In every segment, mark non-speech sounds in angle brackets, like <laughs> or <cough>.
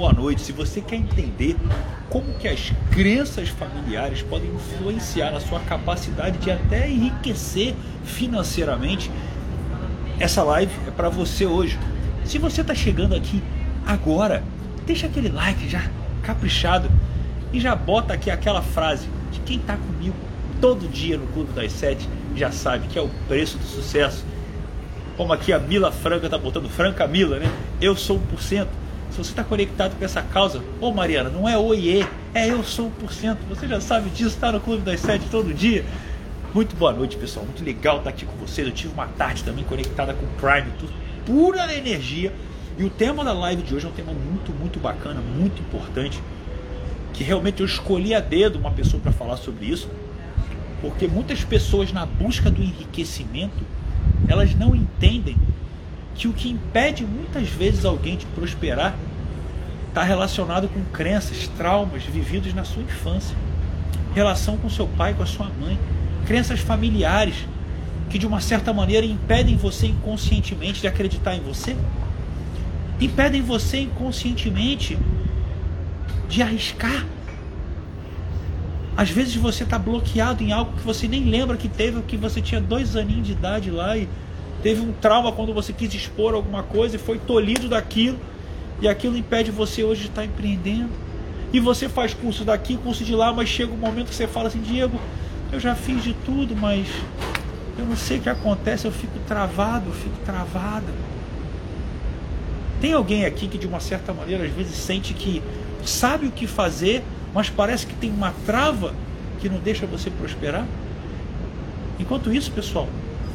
boa noite. Se você quer entender como que as crenças familiares podem influenciar na sua capacidade de até enriquecer financeiramente, essa live é para você hoje. Se você está chegando aqui agora, deixa aquele like já caprichado e já bota aqui aquela frase de quem está comigo todo dia no Clube das Sete já sabe que é o preço do sucesso. Como aqui a Mila Franca está botando Franca Mila, né? Eu sou 1%. Se você está conectado com essa causa, ô Mariana, não é oiê, é eu sou 1%. Você já sabe disso, está no Clube das Sete todo dia. Muito boa noite, pessoal. Muito legal estar aqui com vocês. Eu tive uma tarde também conectada com o Prime, tudo pura energia. E o tema da live de hoje é um tema muito, muito bacana, muito importante. Que realmente eu escolhi a dedo uma pessoa para falar sobre isso. Porque muitas pessoas, na busca do enriquecimento, elas não entendem que o que impede muitas vezes alguém de prosperar está relacionado com crenças, traumas vividos na sua infância, relação com seu pai, com a sua mãe, crenças familiares que de uma certa maneira impedem você inconscientemente de acreditar em você, impedem você inconscientemente de arriscar. Às vezes você está bloqueado em algo que você nem lembra que teve, que você tinha dois aninhos de idade lá e teve um trauma quando você quis expor alguma coisa e foi tolhido daquilo, e aquilo impede você hoje de estar empreendendo. E você faz curso daqui, curso de lá, mas chega um momento que você fala assim, Diego, eu já fiz de tudo, mas eu não sei o que acontece, eu fico travado, eu fico travada. Tem alguém aqui que de uma certa maneira às vezes sente que sabe o que fazer, mas parece que tem uma trava que não deixa você prosperar? Enquanto isso, pessoal,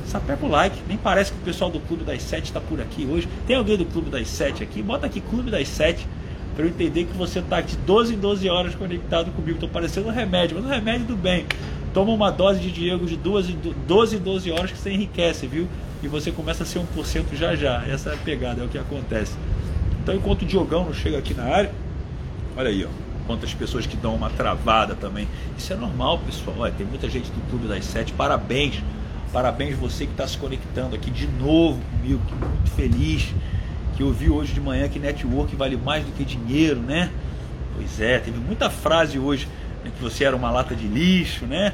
sapeca o like. Nem parece que o pessoal do Clube das Sete está por aqui hoje. Tem alguém do Clube das Sete aqui? Bota aqui Clube das Sete para eu entender que você está de 12 em 12 horas conectado comigo. Estou parecendo um remédio, mas um remédio do bem. Toma uma dose de Diego de 12 em 12 horas que você enriquece, viu? E você começa a ser 1% já já. Essa é a pegada, é o que acontece. Então, enquanto o Diogão não chega aqui na área, olha aí, ó. Quantas pessoas que dão uma travada também. Isso é normal, pessoal. Tem muita gente do Clube das Sete. Parabéns. Parabéns você que está se conectando aqui de novo comigo. Que muito feliz. Que eu vi hoje de manhã que network vale mais do que dinheiro, né? Pois é, teve muita frase hoje né, que você era uma lata de lixo, né?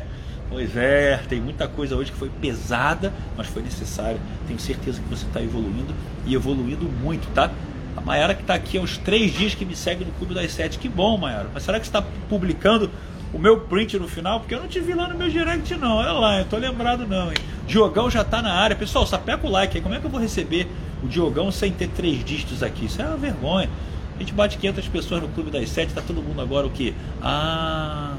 Pois é, tem muita coisa hoje que foi pesada, mas foi necessária. Tenho certeza que você está evoluindo e evoluindo muito, tá? A Mayara que está aqui há uns três dias que me segue no Clube das Sete. Que bom, Mayara. Mas será que você está publicando o meu print no final? Porque eu não te vi lá no meu direct, não. Olha lá, eu tô lembrado não, hein? Diogão já está na área. Pessoal, sapeca o like aí. Como é que eu vou receber o Diogão sem ter três dígitos aqui? Isso é uma vergonha. A gente bate 500 pessoas no Clube das Sete, tá todo mundo agora o quê? Ah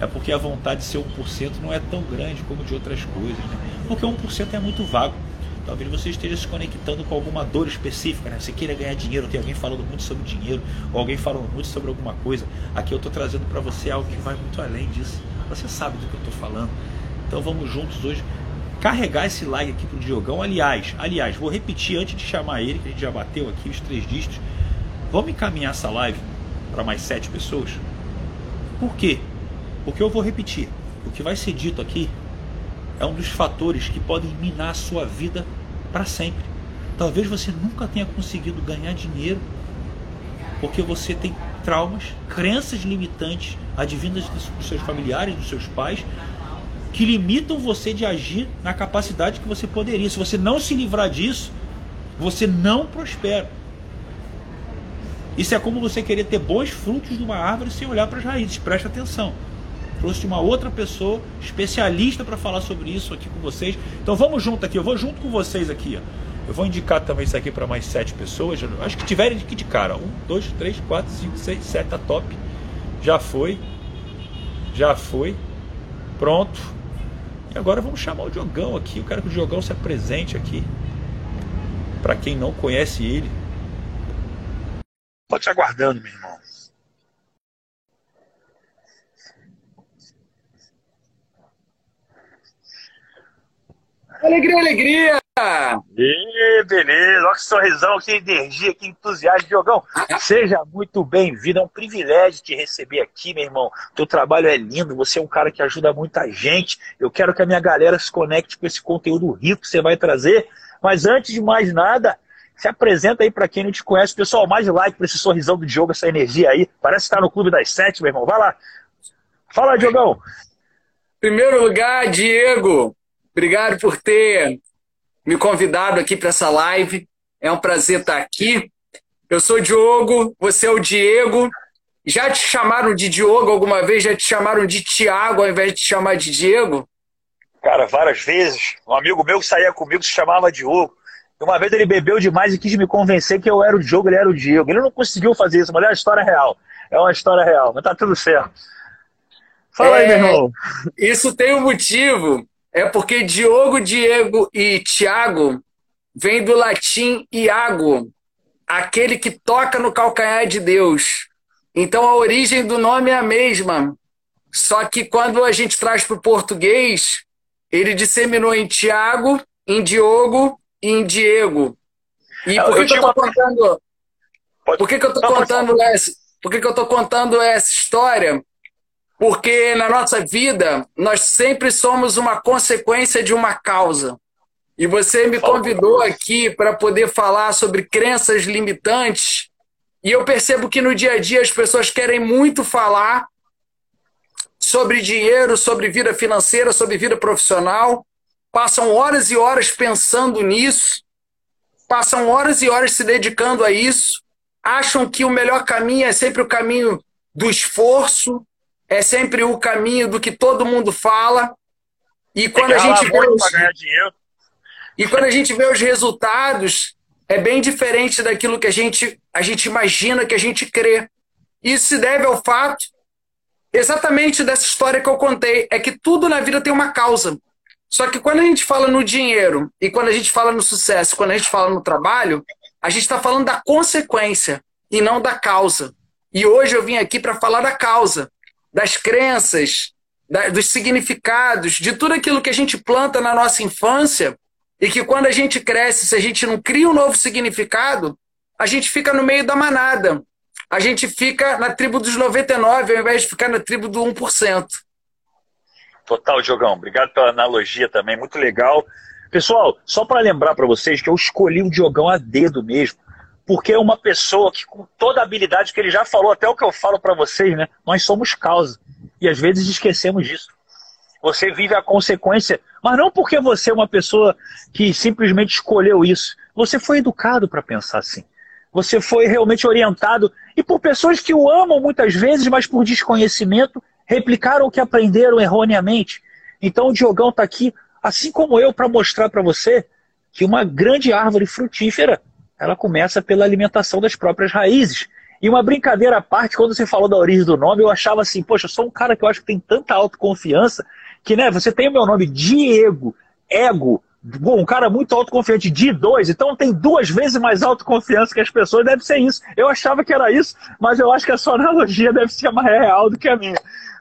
é porque a vontade de ser 1% não é tão grande como de outras coisas. Né? Porque 1% é muito vago. Talvez você esteja se conectando com alguma dor específica, né? Você queira ganhar dinheiro, tem alguém falando muito sobre dinheiro, ou alguém falando muito sobre alguma coisa. Aqui eu estou trazendo para você algo que vai muito além disso. Você sabe do que eu estou falando. Então vamos juntos hoje carregar esse like aqui pro Diogão. Aliás, aliás, vou repetir antes de chamar ele, que a gente já bateu aqui os três dígitos. Vamos encaminhar essa live para mais sete pessoas? Por quê? Porque eu vou repetir, o que vai ser dito aqui é um dos fatores que podem minar a sua vida para sempre. Talvez você nunca tenha conseguido ganhar dinheiro porque você tem traumas, crenças limitantes advindas dos seus familiares, dos seus pais, que limitam você de agir na capacidade que você poderia. Se você não se livrar disso, você não prospera. Isso é como você querer ter bons frutos de uma árvore sem olhar para as raízes. Preste atenção trouxe uma outra pessoa especialista para falar sobre isso aqui com vocês. Então vamos junto aqui, eu vou junto com vocês aqui. Ó. Eu vou indicar também isso aqui para mais sete pessoas. Acho que tiverem aqui de cara. Um, dois, três, quatro, cinco, seis, sete, tá top. Já foi. Já foi. Pronto. E agora vamos chamar o Diogão aqui. Eu quero que o Diogão se apresente aqui. Para quem não conhece ele. Pode te aguardando, meu irmão. Alegria, alegria! E beleza, olha que sorrisão, que energia, que entusiasmo, Diogão. Seja muito bem-vindo, é um privilégio te receber aqui, meu irmão. Teu trabalho é lindo, você é um cara que ajuda muita gente. Eu quero que a minha galera se conecte com esse conteúdo rico que você vai trazer. Mas antes de mais nada, Se apresenta aí para quem não te conhece. Pessoal, mais like para esse sorrisão do Diogo, essa energia aí. Parece estar no Clube das Sete, meu irmão. Vai lá. Fala, Diogão. Primeiro lugar, Diego, obrigado por ter me convidado aqui para essa live. É um prazer estar aqui. Eu sou o Diogo, você é o Diego. Já te chamaram de Diogo alguma vez? Já te chamaram de Tiago ao invés de te chamar de Diego? Cara, várias vezes. Um amigo meu que saía comigo se chamava Diogo. Uma vez ele bebeu demais e quis me convencer que eu era o Diogo, ele era o Diego. Ele não conseguiu fazer isso, mas é uma história real. É uma história real, mas tá tudo certo. Fala é, aí, meu irmão. Isso tem um motivo. É porque Diogo, Diego e Tiago vem do latim Iago, aquele que toca no calcanhar de Deus. Então a origem do nome é a mesma. Só que quando a gente traz para o português, ele disseminou em Tiago, em Diogo em Diego. E por que, eu, que eu tô contando? Por que, que eu tô contando essa? Por que, que eu tô contando essa história? Porque na nossa vida nós sempre somos uma consequência de uma causa. E você me convidou aqui para poder falar sobre crenças limitantes. E eu percebo que no dia a dia as pessoas querem muito falar sobre dinheiro, sobre vida financeira, sobre vida profissional, passam horas e horas pensando nisso, passam horas e horas se dedicando a isso, acham que o melhor caminho é sempre o caminho do esforço, é sempre o caminho do que todo mundo fala. E quando a gente vê os... E quando a gente vê os resultados, é bem diferente daquilo que a gente, a gente imagina, que a gente crê. Isso se deve ao fato exatamente dessa história que eu contei, é que tudo na vida tem uma causa. Só que quando a gente fala no dinheiro e quando a gente fala no sucesso, quando a gente fala no trabalho, a gente está falando da consequência e não da causa. E hoje eu vim aqui para falar da causa, das crenças, da, dos significados, de tudo aquilo que a gente planta na nossa infância e que quando a gente cresce, se a gente não cria um novo significado, a gente fica no meio da manada. A gente fica na tribo dos 99 ao invés de ficar na tribo do 1%. Total, Diogão. Obrigado pela analogia também, muito legal. Pessoal, só para lembrar para vocês que eu escolhi o Diogão a dedo mesmo, porque é uma pessoa que, com toda a habilidade que ele já falou, até o que eu falo para vocês, né? Nós somos causa. E às vezes esquecemos disso. Você vive a consequência, mas não porque você é uma pessoa que simplesmente escolheu isso. Você foi educado para pensar assim. Você foi realmente orientado e por pessoas que o amam muitas vezes, mas por desconhecimento replicaram o que aprenderam erroneamente. Então o Diogão está aqui, assim como eu, para mostrar para você que uma grande árvore frutífera ela começa pela alimentação das próprias raízes. E uma brincadeira à parte, quando você falou da origem do nome, eu achava assim, poxa, eu sou um cara que eu acho que tem tanta autoconfiança que, né, você tem o meu nome Diego, ego, Bom, um cara muito autoconfiante de dois, então tem duas vezes mais autoconfiança que as pessoas, deve ser isso. Eu achava que era isso, mas eu acho que a sua analogia deve ser mais real do que a minha.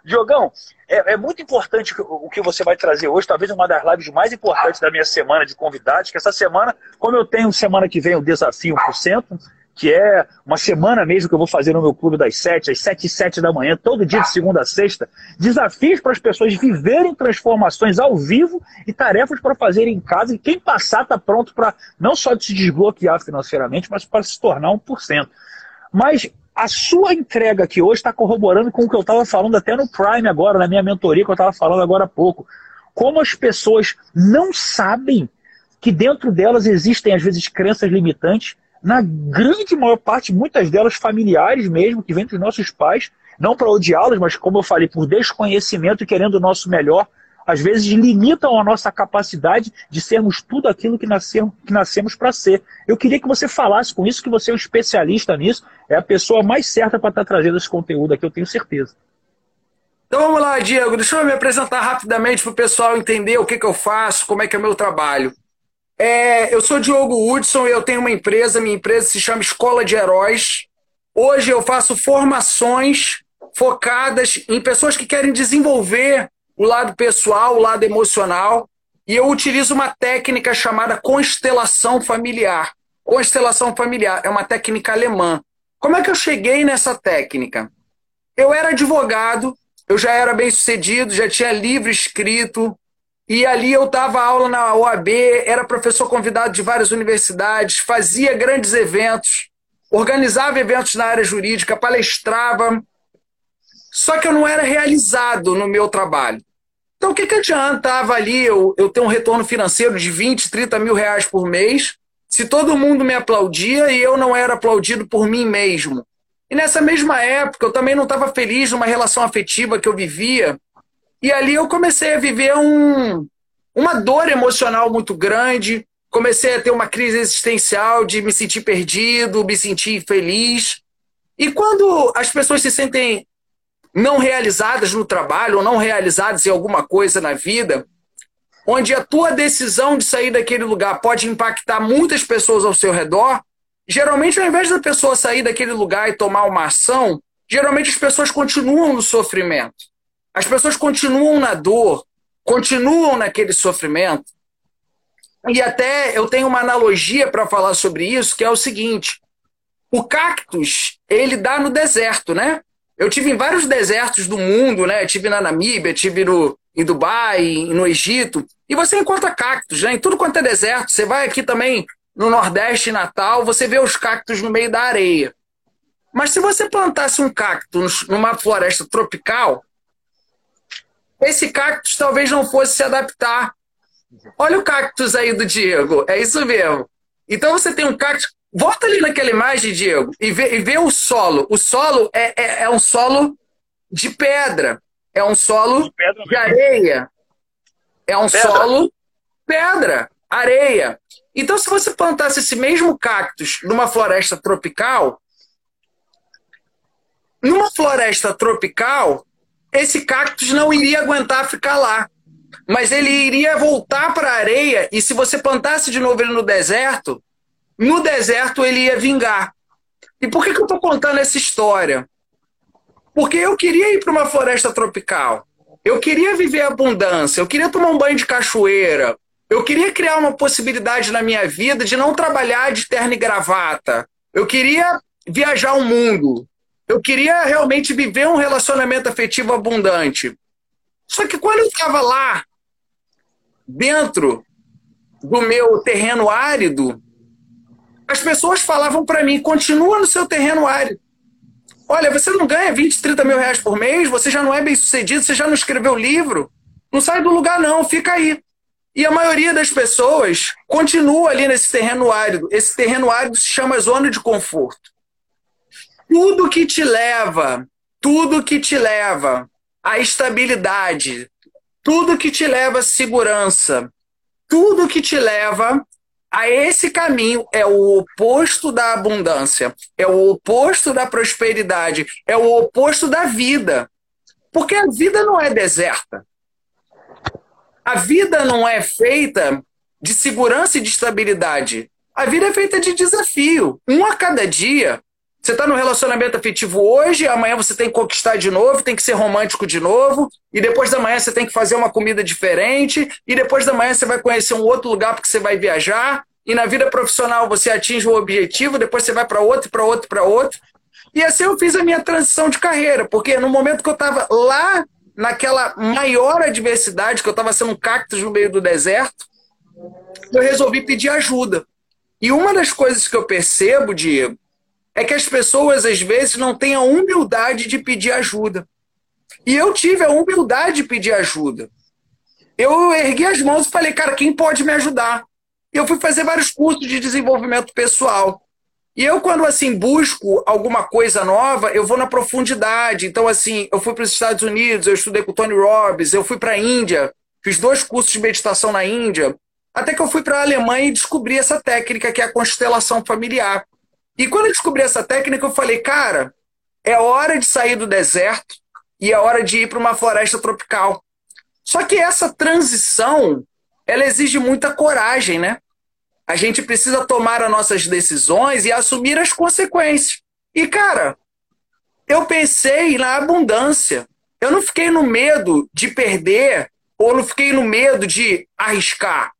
Diogão, é, é, muito importante o que você vai trazer hoje, talvez uma das lives mais importantes da minha semana de convidados, que essa semana, como eu tenho semana que vem o desafio 1%, que é uma semana mesmo que eu vou fazer no meu clube das sete, às sete e sete da manhã, todo dia de segunda a sexta, desafios para as pessoas viverem transformações ao vivo e tarefas para fazer em casa, e quem passar está pronto para não só se desbloquear financeiramente, mas para se tornar 1%. Mas a sua entrega aqui hoje está corroborando com o que eu estava falando até no Prime agora, na minha mentoria que eu estava falando agora há pouco. Como as pessoas não sabem que dentro delas existem, às vezes, crenças limitantes, na grande maior parte, muitas delas familiares mesmo, que vêm dos nossos pais, não para odiá-los, mas como eu falei, por desconhecimento e querendo o nosso melhor, às vezes limitam a nossa capacidade de sermos tudo aquilo que nascemos, que nascemos para ser. Eu queria que você falasse com isso, que você é um especialista nisso, é a pessoa mais certa para estar tá trazendo esse conteúdo aqui, eu tenho certeza. Então vamos lá, Diego, deixa eu me apresentar rapidamente para o pessoal entender o que, que eu faço, como é que é o meu trabalho. É, eu sou Diogo Hudson e eu tenho uma empresa, minha empresa se chama Escola de Heróis. Hoje eu faço formações focadas em pessoas que querem desenvolver o lado pessoal, o lado emocional, e eu utilizo uma técnica chamada constelação familiar. Constelação familiar é uma técnica alemã. Como é que eu cheguei nessa técnica? Eu era advogado, eu já era bem sucedido, já tinha livro escrito, e ali eu dava aula na OAB, era professor convidado de várias universidades, fazia grandes eventos, organizava eventos na área jurídica, palestrava. Só que eu não era realizado no meu trabalho. Então, o que, que adiantava ali eu, eu ter um retorno financeiro de 20, 30 mil reais por mês, se todo mundo me aplaudia e eu não era aplaudido por mim mesmo? E nessa mesma época, eu também não estava feliz numa relação afetiva que eu vivia. E ali eu comecei a viver um, uma dor emocional muito grande. Comecei a ter uma crise existencial de me sentir perdido, me sentir infeliz. E quando as pessoas se sentem não realizadas no trabalho ou não realizadas em alguma coisa na vida, onde a tua decisão de sair daquele lugar pode impactar muitas pessoas ao seu redor, geralmente, ao invés da pessoa sair daquele lugar e tomar uma ação, geralmente as pessoas continuam no sofrimento. As pessoas continuam na dor, continuam naquele sofrimento. E até eu tenho uma analogia para falar sobre isso, que é o seguinte: o cactus, ele dá no deserto, né? Eu tive em vários desertos do mundo, né? Tive na Namíbia, tive no, em Dubai, no Egito, e você encontra cactos, né? Em tudo quanto é deserto. Você vai aqui também no Nordeste, Natal, você vê os cactos no meio da areia. Mas se você plantasse um cacto numa floresta tropical, esse cactus talvez não fosse se adaptar. Olha o cactus aí do Diego, é isso mesmo. Então você tem um cactus. Volta ali naquela imagem, Diego, e vê, e vê o solo. O solo é, é, é, um solo de pedra. É um solo de, de areia. É um pedra. solo pedra, areia. Então, se você plantasse esse mesmo cactus numa floresta tropical, numa floresta tropical, esse cactus não iria aguentar ficar lá. Mas ele iria voltar para a areia, e se você plantasse de novo ele no deserto, no deserto ele ia vingar. E por que, que eu estou contando essa história? Porque eu queria ir para uma floresta tropical. Eu queria viver abundância, eu queria tomar um banho de cachoeira, eu queria criar uma possibilidade na minha vida de não trabalhar de terno e gravata. Eu queria viajar o mundo. Eu queria realmente viver um relacionamento afetivo abundante. Só que quando eu estava lá, dentro do meu terreno árido, as pessoas falavam para mim: continua no seu terreno árido. Olha, você não ganha 20, 30 mil reais por mês, você já não é bem sucedido, você já não escreveu livro. Não sai do lugar, não, fica aí. E a maioria das pessoas continua ali nesse terreno árido. Esse terreno árido se chama zona de conforto. Tudo que te leva, tudo que te leva à estabilidade, tudo que te leva à segurança, tudo que te leva a esse caminho é o oposto da abundância, é o oposto da prosperidade, é o oposto da vida. Porque a vida não é deserta. A vida não é feita de segurança e de estabilidade. A vida é feita de desafio. Um a cada dia. Você está no relacionamento afetivo hoje, amanhã você tem que conquistar de novo, tem que ser romântico de novo, e depois da manhã você tem que fazer uma comida diferente, e depois da manhã você vai conhecer um outro lugar porque você vai viajar, e na vida profissional você atinge o objetivo, depois você vai para outro, para outro, para outro. E assim eu fiz a minha transição de carreira, porque no momento que eu estava lá naquela maior adversidade, que eu estava sendo um cactus no meio do deserto, eu resolvi pedir ajuda. E uma das coisas que eu percebo, Diego, é que as pessoas às vezes não têm a humildade de pedir ajuda. E eu tive a humildade de pedir ajuda. Eu ergui as mãos e falei, cara, quem pode me ajudar? E eu fui fazer vários cursos de desenvolvimento pessoal. E eu, quando assim busco alguma coisa nova, eu vou na profundidade. Então, assim, eu fui para os Estados Unidos, eu estudei com o Tony Robbins, eu fui para a Índia, fiz dois cursos de meditação na Índia, até que eu fui para a Alemanha e descobri essa técnica que é a constelação familiar. E quando eu descobri essa técnica, eu falei, cara, é hora de sair do deserto e é hora de ir para uma floresta tropical. Só que essa transição, ela exige muita coragem, né? A gente precisa tomar as nossas decisões e assumir as consequências. E, cara, eu pensei na abundância. Eu não fiquei no medo de perder ou não fiquei no medo de arriscar.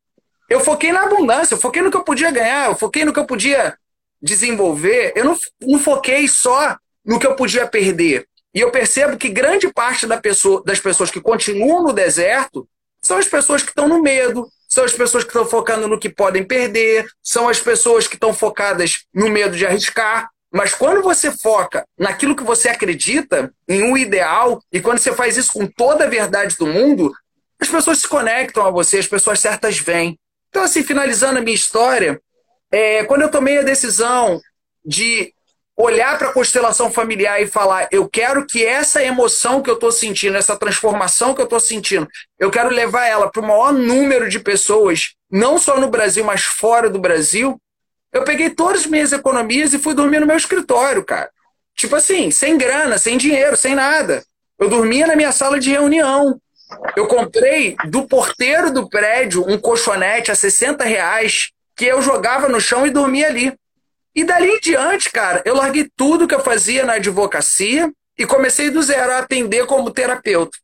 Eu foquei na abundância, eu foquei no que eu podia ganhar, eu foquei no que eu podia desenvolver. Eu não, não foquei só no que eu podia perder. E eu percebo que grande parte da pessoa, das pessoas que continuam no deserto são as pessoas que estão no medo, são as pessoas que estão focando no que podem perder, são as pessoas que estão focadas no medo de arriscar. Mas quando você foca naquilo que você acredita, em um ideal, e quando você faz isso com toda a verdade do mundo, as pessoas se conectam a você, as pessoas certas vêm. Então, assim, finalizando a minha história, é, quando eu tomei a decisão de olhar para a constelação familiar e falar: eu quero que essa emoção que eu estou sentindo, essa transformação que eu estou sentindo, eu quero levar ela para o maior número de pessoas, não só no Brasil, mas fora do Brasil. Eu peguei todas as minhas economias e fui dormir no meu escritório, cara. Tipo assim, sem grana, sem dinheiro, sem nada. Eu dormia na minha sala de reunião. Eu comprei do porteiro do prédio um colchonete a 60 reais que eu jogava no chão e dormia ali. E dali em diante, cara, eu larguei tudo que eu fazia na advocacia e comecei do zero a atender como terapeuta.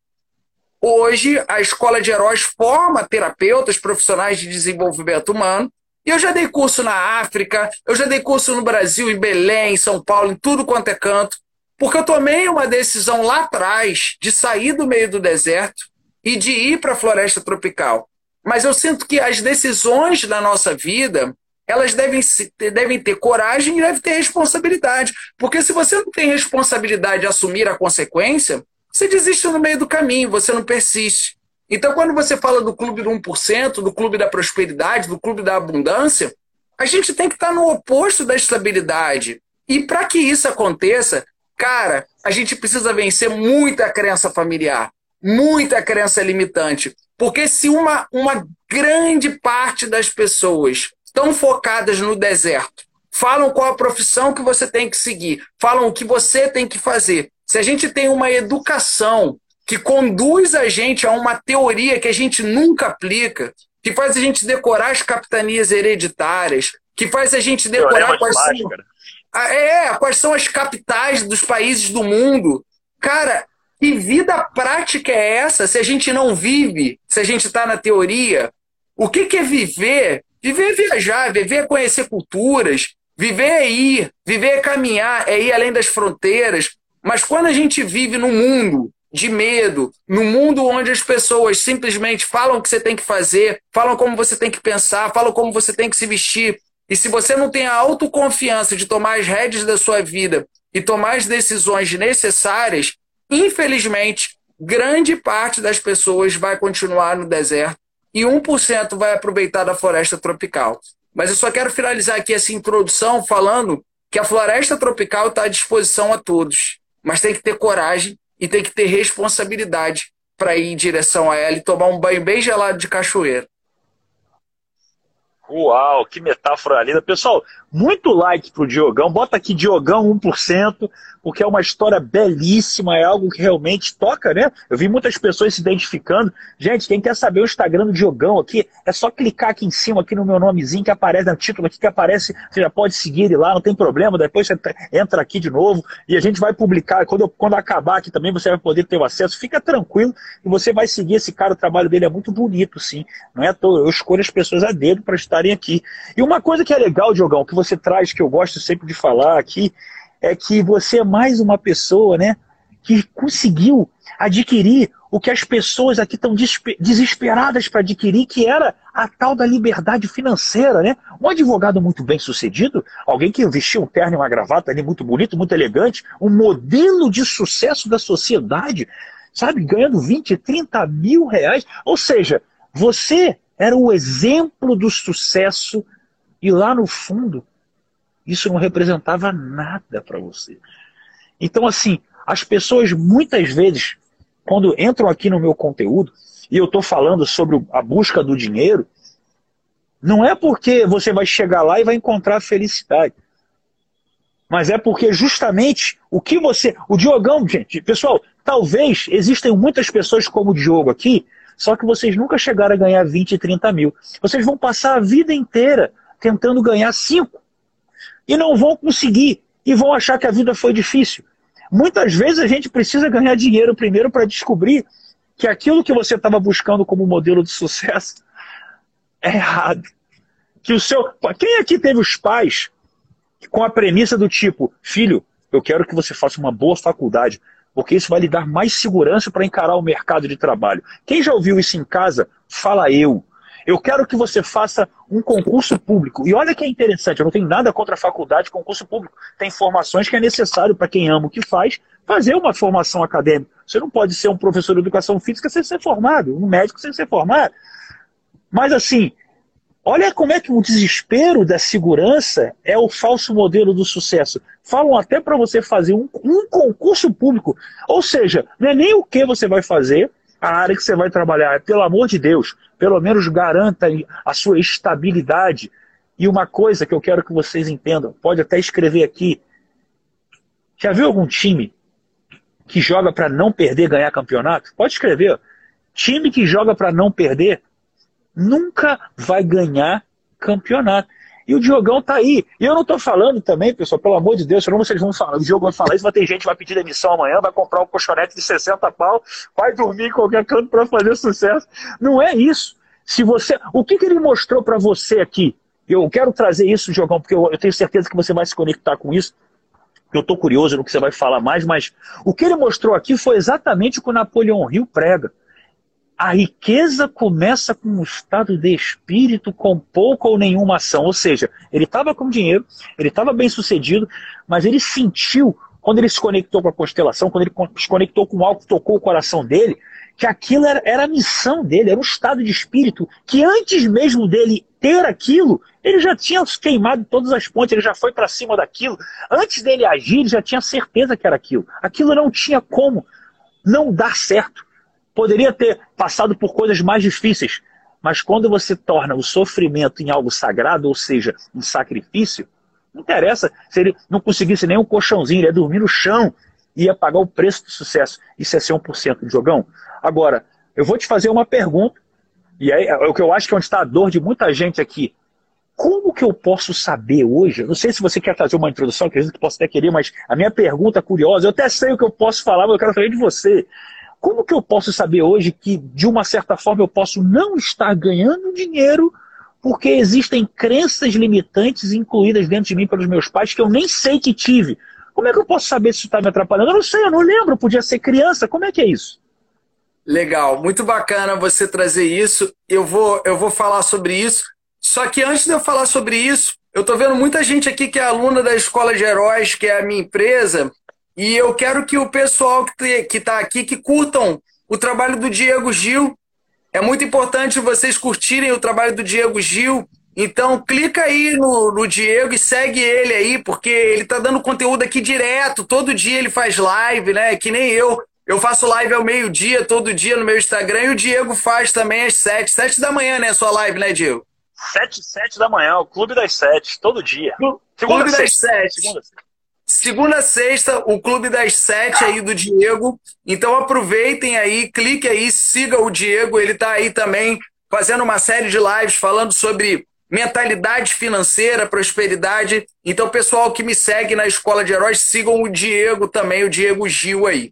Hoje, a Escola de Heróis forma terapeutas profissionais de desenvolvimento humano. E eu já dei curso na África, eu já dei curso no Brasil, em Belém, em São Paulo, em tudo quanto é canto, porque eu tomei uma decisão lá atrás de sair do meio do deserto e de ir para a floresta tropical. Mas eu sinto que as decisões da nossa vida, elas devem, devem ter coragem e devem ter responsabilidade. Porque se você não tem responsabilidade de assumir a consequência, você desiste no meio do caminho, você não persiste. Então, quando você fala do clube do 1%, do clube da prosperidade, do clube da abundância, a gente tem que estar no oposto da estabilidade. E para que isso aconteça, cara, a gente precisa vencer muita crença familiar, muita crença limitante. Porque se uma, uma grande parte das pessoas estão focadas no deserto, falam qual a profissão que você tem que seguir, falam o que você tem que fazer. Se a gente tem uma educação que conduz a gente a uma teoria que a gente nunca aplica, que faz a gente decorar as capitanias hereditárias, que faz a gente decorar quais são, é, quais são as capitais dos países do mundo. Cara, que vida prática é essa se a gente não vive, se a gente está na teoria? O que, que é viver Viver é viajar, viver é conhecer culturas, viver é ir, viver é caminhar, é ir além das fronteiras. Mas quando a gente vive num mundo de medo, num mundo onde as pessoas simplesmente falam o que você tem que fazer, falam como você tem que pensar, falam como você tem que se vestir, e se você não tem a autoconfiança de tomar as rédeas da sua vida e tomar as decisões necessárias, infelizmente, grande parte das pessoas vai continuar no deserto e 1% vai aproveitar da floresta tropical. Mas eu só quero finalizar aqui essa introdução falando que a floresta tropical está à disposição a todos, mas tem que ter coragem e tem que ter responsabilidade para ir em direção a ela e tomar um banho bem gelado de cachoeira. Uau, que metáfora linda. Pessoal, muito like pro Diogão. Bota aqui Diogão 1%, porque é uma história belíssima, é algo que realmente toca, né? Eu vi muitas pessoas se identificando. Gente, quem quer saber o Instagram do Diogão aqui, é só clicar aqui em cima, aqui no meu nomezinho que aparece, no título aqui que aparece, você já pode seguir ele lá, não tem problema. Depois você entra aqui de novo e a gente vai publicar. Quando, eu, quando acabar aqui também, você vai poder ter o acesso. Fica tranquilo e você vai seguir esse cara. O trabalho dele é muito bonito, sim. Não é à toa. Eu escolho as pessoas a dedo para estarem aqui. E uma coisa que é legal, Diogão, que você você traz, que eu gosto sempre de falar aqui, é que você é mais uma pessoa, né, que conseguiu adquirir o que as pessoas aqui estão desesperadas para adquirir, que era a tal da liberdade financeira, né? Um advogado muito bem sucedido, alguém que vestia um terno e uma gravata ali muito bonito, muito elegante, um modelo de sucesso da sociedade, sabe? Ganhando 20, 30 mil reais. Ou seja, você era o exemplo do sucesso e lá no fundo isso não representava nada para você. Então, assim, as pessoas muitas vezes, quando entram aqui no meu conteúdo, e eu estou falando sobre a busca do dinheiro, não é porque você vai chegar lá e vai encontrar felicidade. Mas é porque justamente o que você. O Diogão, gente, pessoal, talvez existem muitas pessoas como o Diogo aqui, só que vocês nunca chegaram a ganhar 20, 30 mil. Vocês vão passar a vida inteira tentando ganhar 5 e não vão conseguir e vão achar que a vida foi difícil. Muitas vezes a gente precisa ganhar dinheiro primeiro para descobrir que aquilo que você estava buscando como modelo de sucesso é errado. Que o seu, quem aqui teve os pais com a premissa do tipo, filho, eu quero que você faça uma boa faculdade, porque isso vai lhe dar mais segurança para encarar o mercado de trabalho. Quem já ouviu isso em casa, fala eu. Eu quero que você faça um concurso público. E olha que é interessante, eu não tenho nada contra a faculdade, concurso público. Tem formações que é necessário para quem ama o que faz, fazer uma formação acadêmica. Você não pode ser um professor de educação física sem ser formado, um médico sem ser formado. Mas assim, olha como é que o desespero da segurança é o falso modelo do sucesso. Falam até para você fazer um, um concurso público. Ou seja, não é nem o que você vai fazer, a área que você vai trabalhar. Pelo amor de Deus, pelo menos garanta a sua estabilidade. E uma coisa que eu quero que vocês entendam, pode até escrever aqui. Já viu algum time que joga para não perder, ganhar campeonato? Pode escrever. Time que joga para não perder nunca vai ganhar campeonato. E o Diogão tá aí. E eu não tô falando também, pessoal, pelo amor de Deus, eu não sei se vocês vão falar. O Diogo vai falar isso, vai ter gente vai pedir demissão amanhã, vai comprar um colchonete de 60 pau, vai dormir em qualquer canto para fazer sucesso. Não é isso. Se você, o que, que ele mostrou para você aqui? Eu quero trazer isso, Diogão, porque eu, eu tenho certeza que você vai se conectar com isso. Eu estou curioso no que você vai falar mais, mas o que ele mostrou aqui foi exatamente o que o Napoleão Hill prega. A riqueza começa com um estado de espírito com pouca ou nenhuma ação. Ou seja, ele estava com dinheiro, ele estava bem sucedido, mas ele sentiu, quando ele se conectou com a constelação, quando ele se conectou com algo que tocou o coração dele, que aquilo era, era a missão dele, era um estado de espírito que antes mesmo dele ter aquilo, ele já tinha queimado todas as pontes, ele já foi para cima daquilo. Antes dele agir, ele já tinha certeza que era aquilo. Aquilo não tinha como não dar certo. Poderia ter passado por coisas mais difíceis, mas quando você torna o sofrimento em algo sagrado, ou seja, um sacrifício, não interessa se ele não conseguisse nem um colchãozinho, ele ia dormir no chão, ia pagar o preço do sucesso. Isso é ser 1% de jogão. Agora, eu vou te fazer uma pergunta, e aí é o que eu acho que é onde está a dor de muita gente aqui. Como que eu posso saber hoje? Não sei se você quer fazer uma introdução, acredito que posso até querer, mas a minha pergunta curiosa, eu até sei o que eu posso falar, mas eu quero saber de você. Como que eu posso saber hoje que, de uma certa forma, eu posso não estar ganhando dinheiro porque existem crenças limitantes incluídas dentro de mim pelos meus pais que eu nem sei que tive? Como é que eu posso saber se isso está me atrapalhando? Eu não sei, eu não lembro, podia ser criança. Como é que é isso? Legal, muito bacana você trazer isso. Eu vou, eu vou falar sobre isso. Só que antes de eu falar sobre isso, eu estou vendo muita gente aqui que é aluna da Escola de Heróis, que é a minha empresa, e eu quero que o pessoal que está aqui, que curtam o trabalho do Diego Gil. É muito importante vocês curtirem o trabalho do Diego Gil. Então, clica aí no, no Diego e segue ele aí, porque ele está dando conteúdo aqui direto. Todo dia ele faz live, né? Que nem eu. Eu faço live ao meio-dia, todo dia no meu Instagram, e o Diego faz também às sete. Sete da manhã, né? Sua live, né, Diego? Sete, sete da manhã, o Clube das Sete, todo dia. Clube das Sete. Segunda, Segunda sexta, o Clube das Sete aí do Diego. Então aproveitem aí, clique aí, siga o Diego. Ele está aí também fazendo uma série de lives falando sobre mentalidade financeira, prosperidade. Então, pessoal que me segue na Escola de Heróis, sigam o Diego também, o Diego Gil aí.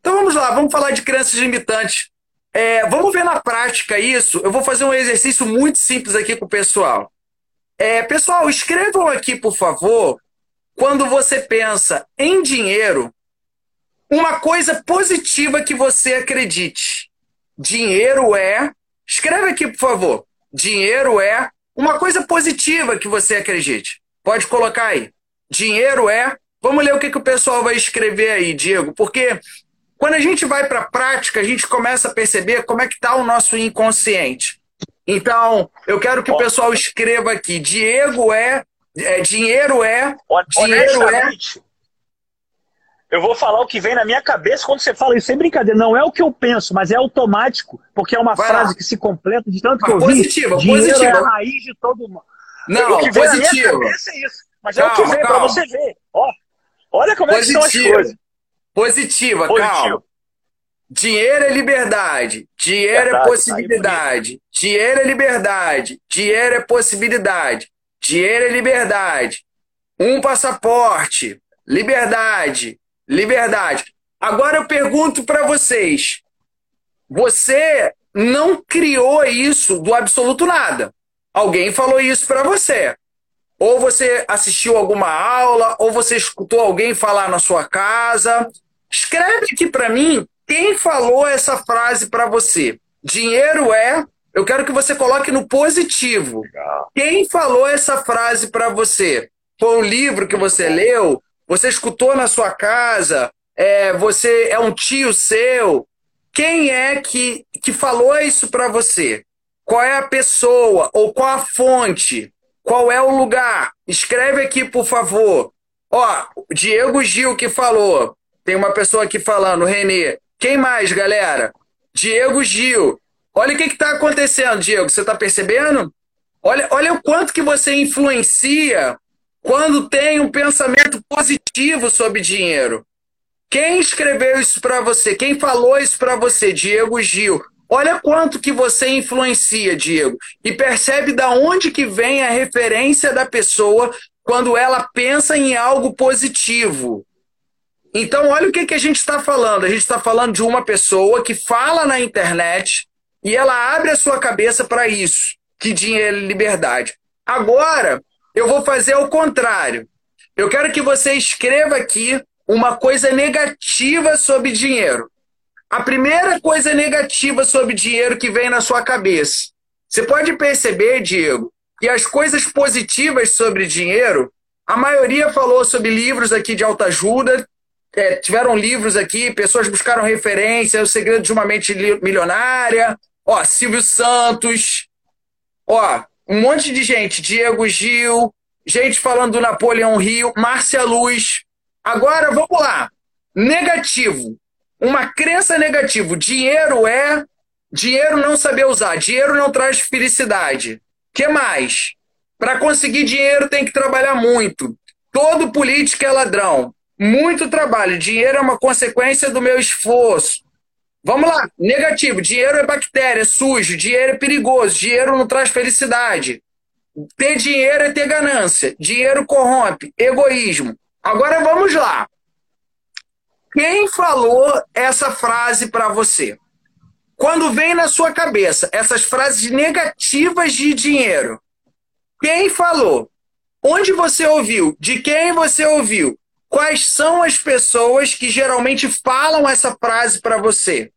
Então vamos lá, vamos falar de crenças limitantes. É, vamos ver na prática isso. Eu vou fazer um exercício muito simples aqui com o pessoal. É, pessoal, escrevam aqui, por favor, quando você pensa em dinheiro, uma coisa positiva que você acredite. Dinheiro é. Escreve aqui, por favor. Dinheiro é uma coisa positiva que você acredite. Pode colocar aí. Dinheiro é. Vamos ler o que, que o pessoal vai escrever aí, Diego, porque quando a gente vai para a prática, a gente começa a perceber como é que está o nosso inconsciente. Então, eu quero que o pessoal escreva aqui: Diego é é, dinheiro é. Dinheiro é. Eu vou falar o que vem na minha cabeça quando você fala isso, sem brincadeira. Não é o que eu penso, mas é automático, porque é uma Vai frase lá. que se completa de tanto que eu positiva, vi. Dinheiro positiva. é a raiz de todo mundo. Não, o que vem positiva. na minha cabeça é isso. Mas calma, é o que vem para você ver. Ó, olha como positiva. é que são as coisas. Positiva, Positivo. calma. Dinheiro é liberdade. Dinheiro é Verdade, é possibilidade. Dinheiro é liberdade. Dinheiro é possibilidade. Dinheiro é liberdade. Um passaporte. Liberdade. Liberdade. Agora eu pergunto para vocês: você não criou isso do absoluto nada. Alguém falou isso para você. Ou você assistiu alguma aula, ou você escutou alguém falar na sua casa. Escreve aqui para mim quem falou essa frase para você. Dinheiro é. Eu quero que você coloque no positivo. Legal. Quem falou essa frase para você? Foi um livro que você leu? Você escutou na sua casa? É, você é um tio seu? Quem é que, que falou isso para você? Qual é a pessoa ou qual a fonte? Qual é o lugar? Escreve aqui, por favor. Ó, Diego Gil que falou. Tem uma pessoa aqui falando, Renê. Quem mais, galera? Diego Gil. Olha o que está acontecendo, Diego. Você está percebendo? Olha, olha o quanto que você influencia quando tem um pensamento positivo sobre dinheiro. Quem escreveu isso para você? Quem falou isso para você? Diego Gil. Olha quanto que você influencia, Diego. E percebe da onde que vem a referência da pessoa quando ela pensa em algo positivo. Então, olha o que, que a gente está falando. A gente está falando de uma pessoa que fala na internet e ela abre a sua cabeça para isso, que dinheiro é liberdade. Agora, eu vou fazer o contrário. Eu quero que você escreva aqui uma coisa negativa sobre dinheiro. A primeira coisa negativa sobre dinheiro que vem na sua cabeça. Você pode perceber, Diego, que as coisas positivas sobre dinheiro, a maioria falou sobre livros aqui de autoajuda, é, tiveram livros aqui, pessoas buscaram referência, O Segredo de uma Mente Milionária, ó, Silvio Santos, ó, um monte de gente, Diego Gil, gente falando do Napoleão Rio, Márcia Luz. Agora, vamos lá. Negativo. Uma crença negativa. Dinheiro é. Dinheiro não saber usar. Dinheiro não traz felicidade. que mais? Para conseguir dinheiro tem que trabalhar muito. Todo político é ladrão. Muito trabalho. Dinheiro é uma consequência do meu esforço. Vamos lá. Negativo. Dinheiro é bactéria, é sujo. Dinheiro é perigoso. Dinheiro não traz felicidade. Ter dinheiro é ter ganância. Dinheiro corrompe. Egoísmo. Agora vamos lá. Quem falou essa frase para você? Quando vem na sua cabeça essas frases negativas de dinheiro, quem falou? Onde você ouviu? De quem você ouviu? Quais são as pessoas que geralmente falam essa frase para você?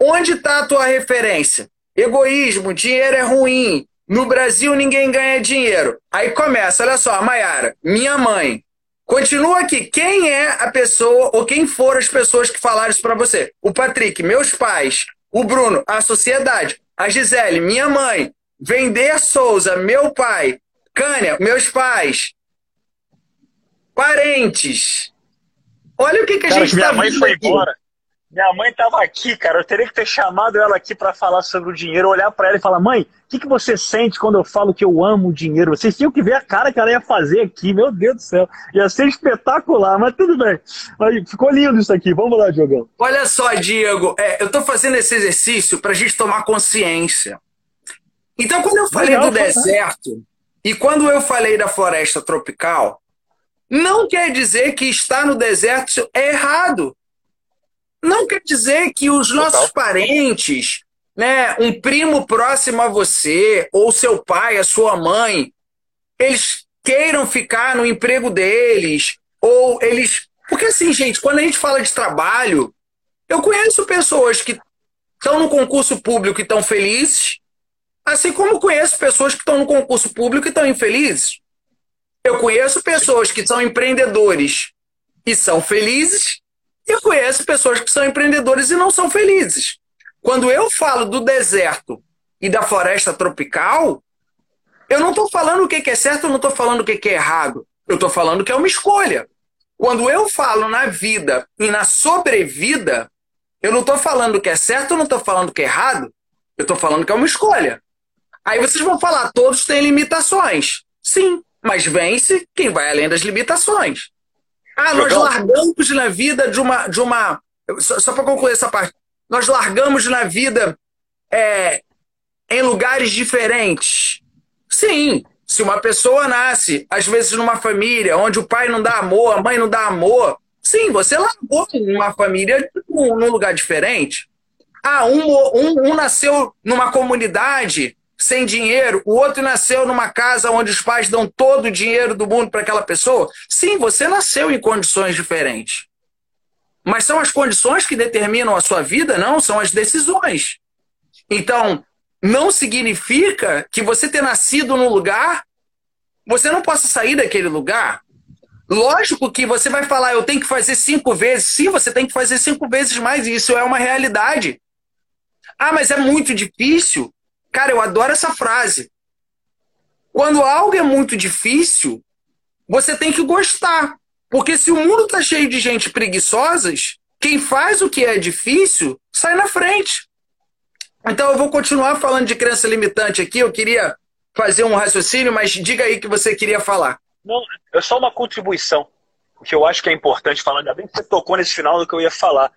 Onde está a tua referência? Egoísmo, dinheiro é ruim. No Brasil ninguém ganha dinheiro. Aí começa, olha só, Mayara, minha mãe. Continua aqui. Quem é a pessoa ou quem foram as pessoas que falaram isso para você? O Patrick, meus pais. O Bruno, a sociedade. A Gisele, minha mãe. Vender Souza, meu pai. Cânia, meus pais parentes. Olha o que, que a gente está vendo. Minha mãe foi aqui. embora. Minha mãe estava aqui, cara. Eu teria que ter chamado ela aqui para falar sobre o dinheiro, olhar para ela e falar: mãe, o que, que você sente quando eu falo que eu amo o dinheiro? Vocês tinham que ver a cara que ela ia fazer aqui, meu Deus do céu. Ia ser espetacular, mas tudo bem. Mas ficou lindo isso aqui. Vamos lá, Diogão. Olha só, Diego, é, eu estou fazendo esse exercício para a gente tomar consciência. Então, quando eu falei Legal, do deserto e quando eu falei da floresta tropical, não quer dizer que estar no deserto é errado. Não quer dizer que os nossos parentes, né, um primo próximo a você, ou seu pai, a sua mãe, eles queiram ficar no emprego deles, ou eles. Porque assim, gente, quando a gente fala de trabalho, eu conheço pessoas que estão no concurso público e estão felizes, assim como conheço pessoas que estão no concurso público e estão infelizes. Eu conheço pessoas que são empreendedores e são felizes, e eu conheço pessoas que são empreendedores e não são felizes. Quando eu falo do deserto e da floresta tropical, eu não estou falando o que é certo, eu não estou falando o que é errado. Eu estou falando que é uma escolha. Quando eu falo na vida e na sobrevida, eu não estou falando que é certo, eu não estou falando que é errado. Eu estou falando que é uma escolha. Aí vocês vão falar, todos têm limitações. Sim, mas vence quem vai além das limitações. Ah, nós largamos na vida de uma. De uma só, só para concluir essa parte. Nós largamos na vida é, em lugares diferentes. Sim, se uma pessoa nasce, às vezes, numa família onde o pai não dá amor, a mãe não dá amor, sim, você largou uma família num lugar diferente. Ah, um, um, um nasceu numa comunidade sem dinheiro, o outro nasceu numa casa onde os pais dão todo o dinheiro do mundo para aquela pessoa? Sim, você nasceu em condições diferentes. Mas são as condições que determinam a sua vida? Não, são as decisões. Então, não significa que você ter nascido num lugar, você não possa sair daquele lugar. Lógico que você vai falar, eu tenho que fazer cinco vezes. Sim, você tem que fazer cinco vezes mais, e isso é uma realidade. Ah, mas é muito difícil. Cara, eu adoro essa frase. Quando algo é muito difícil, você tem que gostar. Porque se o mundo está cheio de gente preguiçosas, quem faz o que é difícil sai na frente. Então eu vou continuar falando de crença limitante aqui. Eu queria fazer um raciocínio, mas diga aí que você queria falar. Não, é só uma contribuição. Que eu acho que é importante falar, ainda bem que você tocou nesse final do que eu ia falar.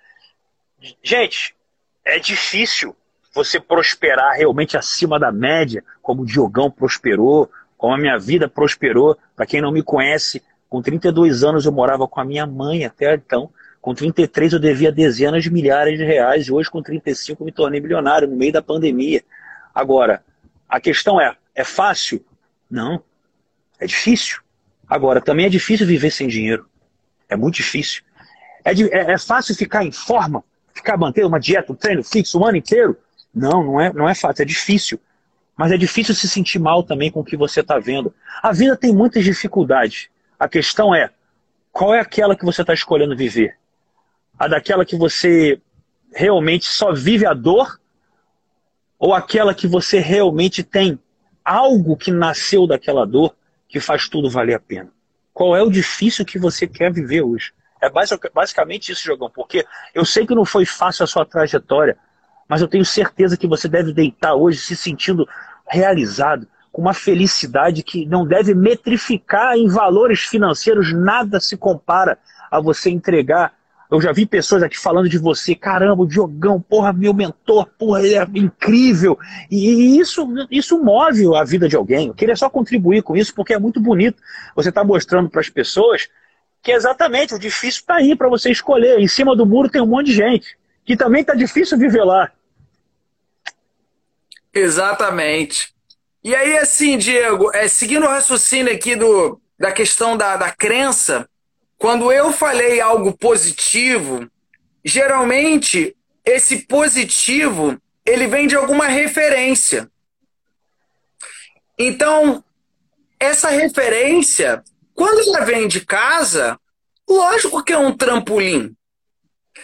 Gente, é difícil você prosperar realmente acima da média, como o Diogão prosperou, como a minha vida prosperou. Para quem não me conhece, com 32 anos eu morava com a minha mãe até então. Com 33 eu devia dezenas de milhares de reais e hoje com 35 me tornei milionário no meio da pandemia. Agora, a questão é, é fácil? Não. É difícil. Agora, também é difícil viver sem dinheiro. É muito difícil. É, é, é fácil ficar em forma? Ficar mantendo uma dieta, um treino fixo o ano inteiro? Não, não é, não é fácil, é difícil. Mas é difícil se sentir mal também com o que você está vendo. A vida tem muitas dificuldades. A questão é, qual é aquela que você está escolhendo viver? A daquela que você realmente só vive a dor? Ou aquela que você realmente tem algo que nasceu daquela dor que faz tudo valer a pena? Qual é o difícil que você quer viver hoje? É basicamente isso, Jogão, porque eu sei que não foi fácil a sua trajetória, mas eu tenho certeza que você deve deitar hoje se sentindo realizado, com uma felicidade que não deve metrificar em valores financeiros, nada se compara a você entregar. Eu já vi pessoas aqui falando de você, caramba, o Diogão, porra, meu mentor, porra, ele é incrível. E isso, isso move a vida de alguém. Eu queria só contribuir com isso, porque é muito bonito. Você está mostrando para as pessoas que exatamente o difícil está aí para você escolher. Em cima do muro tem um monte de gente, que também está difícil viver lá. Exatamente. E aí, assim, Diego, é, seguindo o raciocínio aqui do, da questão da, da crença, quando eu falei algo positivo, geralmente esse positivo ele vem de alguma referência. Então, essa referência, quando ela vem de casa, lógico que é um trampolim.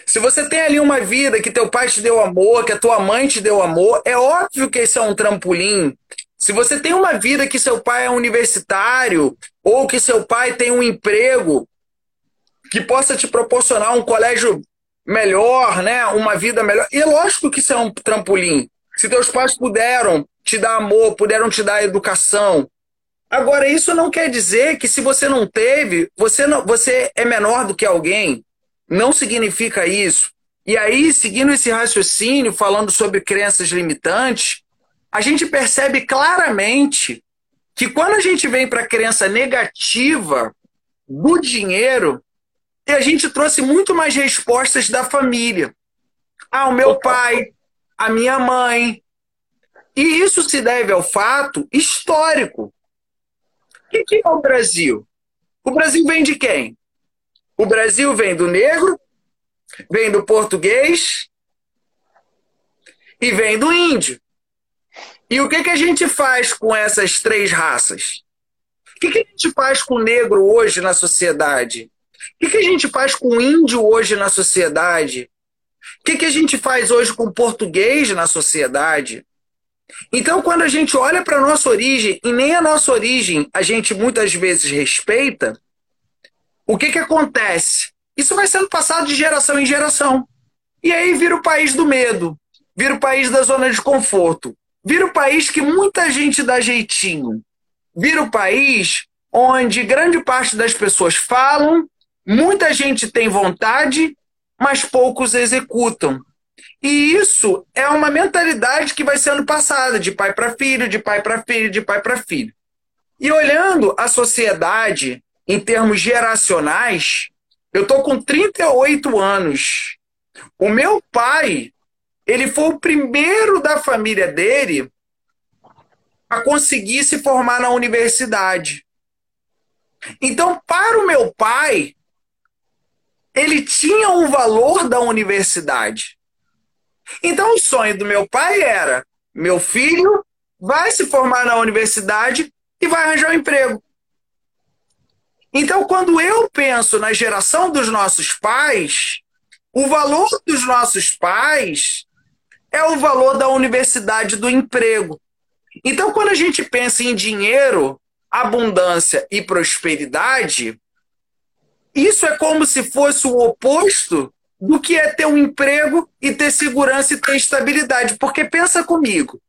Se você tem ali uma vida que teu pai te deu amor, que a tua mãe te deu amor, é óbvio que esse é um trampolim. Se você tem uma vida que seu pai é universitário, ou que seu pai tem um emprego que possa te proporcionar um colégio melhor, né? Uma vida melhor. E é lógico que isso é um trampolim. Se teus pais puderam te dar amor, puderam te dar educação. Agora, isso não quer dizer que se você não teve, você, não, você é menor do que alguém. Não significa isso. E aí, seguindo esse raciocínio, falando sobre crenças limitantes, a gente percebe claramente que quando a gente vem para a crença negativa do dinheiro, a gente trouxe muito mais respostas da família. Ah, o meu pai, a minha mãe. E isso se deve ao fato histórico. O que é o Brasil? O Brasil vem de quem? O Brasil vem do negro, vem do português e vem do índio. E o que, que a gente faz com essas três raças? O que, que a gente faz com o negro hoje na sociedade? O que, que a gente faz com o índio hoje na sociedade? O que, que a gente faz hoje com o português na sociedade? Então, quando a gente olha para a nossa origem, e nem a nossa origem a gente muitas vezes respeita, o que, que acontece? Isso vai sendo passado de geração em geração. E aí vira o país do medo, vira o país da zona de conforto, vira o país que muita gente dá jeitinho, vira o país onde grande parte das pessoas falam, muita gente tem vontade, mas poucos executam. E isso é uma mentalidade que vai sendo passada de pai para filho, de pai para filho, de pai para filho. E olhando a sociedade em termos geracionais, eu estou com 38 anos. O meu pai, ele foi o primeiro da família dele a conseguir se formar na universidade. Então, para o meu pai, ele tinha o valor da universidade. Então o sonho do meu pai era: meu filho vai se formar na universidade e vai arranjar um emprego. Então, quando eu penso na geração dos nossos pais, o valor dos nossos pais é o valor da universidade do emprego. Então, quando a gente pensa em dinheiro, abundância e prosperidade, isso é como se fosse o oposto do que é ter um emprego e ter segurança e ter estabilidade. Porque pensa comigo.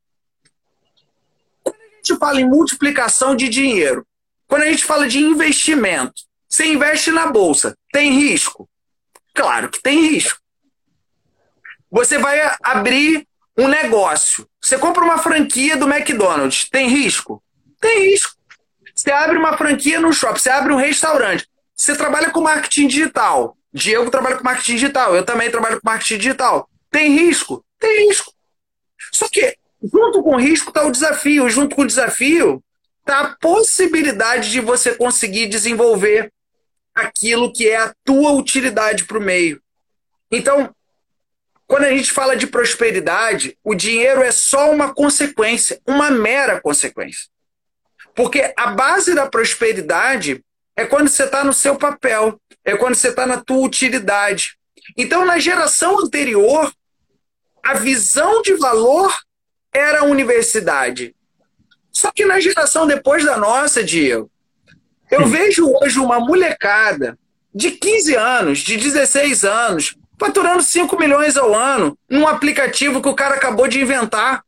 Quando a gente fala em multiplicação de dinheiro, quando a gente fala de investimento, você investe na bolsa, tem risco? Claro que tem risco. Você vai abrir um negócio. Você compra uma franquia do McDonald's, tem risco? Tem risco. Você abre uma franquia no shopping, você abre um restaurante. Você trabalha com marketing digital. Diego trabalha com marketing digital. Eu também trabalho com marketing digital. Tem risco? Tem risco. Só que, junto com o risco, está o desafio. Junto com o desafio, está a possibilidade de você conseguir desenvolver aquilo que é a tua utilidade para o meio. Então, quando a gente fala de prosperidade, o dinheiro é só uma consequência, uma mera consequência. Porque a base da prosperidade é quando você está no seu papel, é quando você está na tua utilidade. Então, na geração anterior, a visão de valor era a universidade. Só que na geração depois da nossa, Diego, eu hum. vejo hoje uma molecada de 15 anos, de 16 anos, faturando 5 milhões ao ano num aplicativo que o cara acabou de inventar.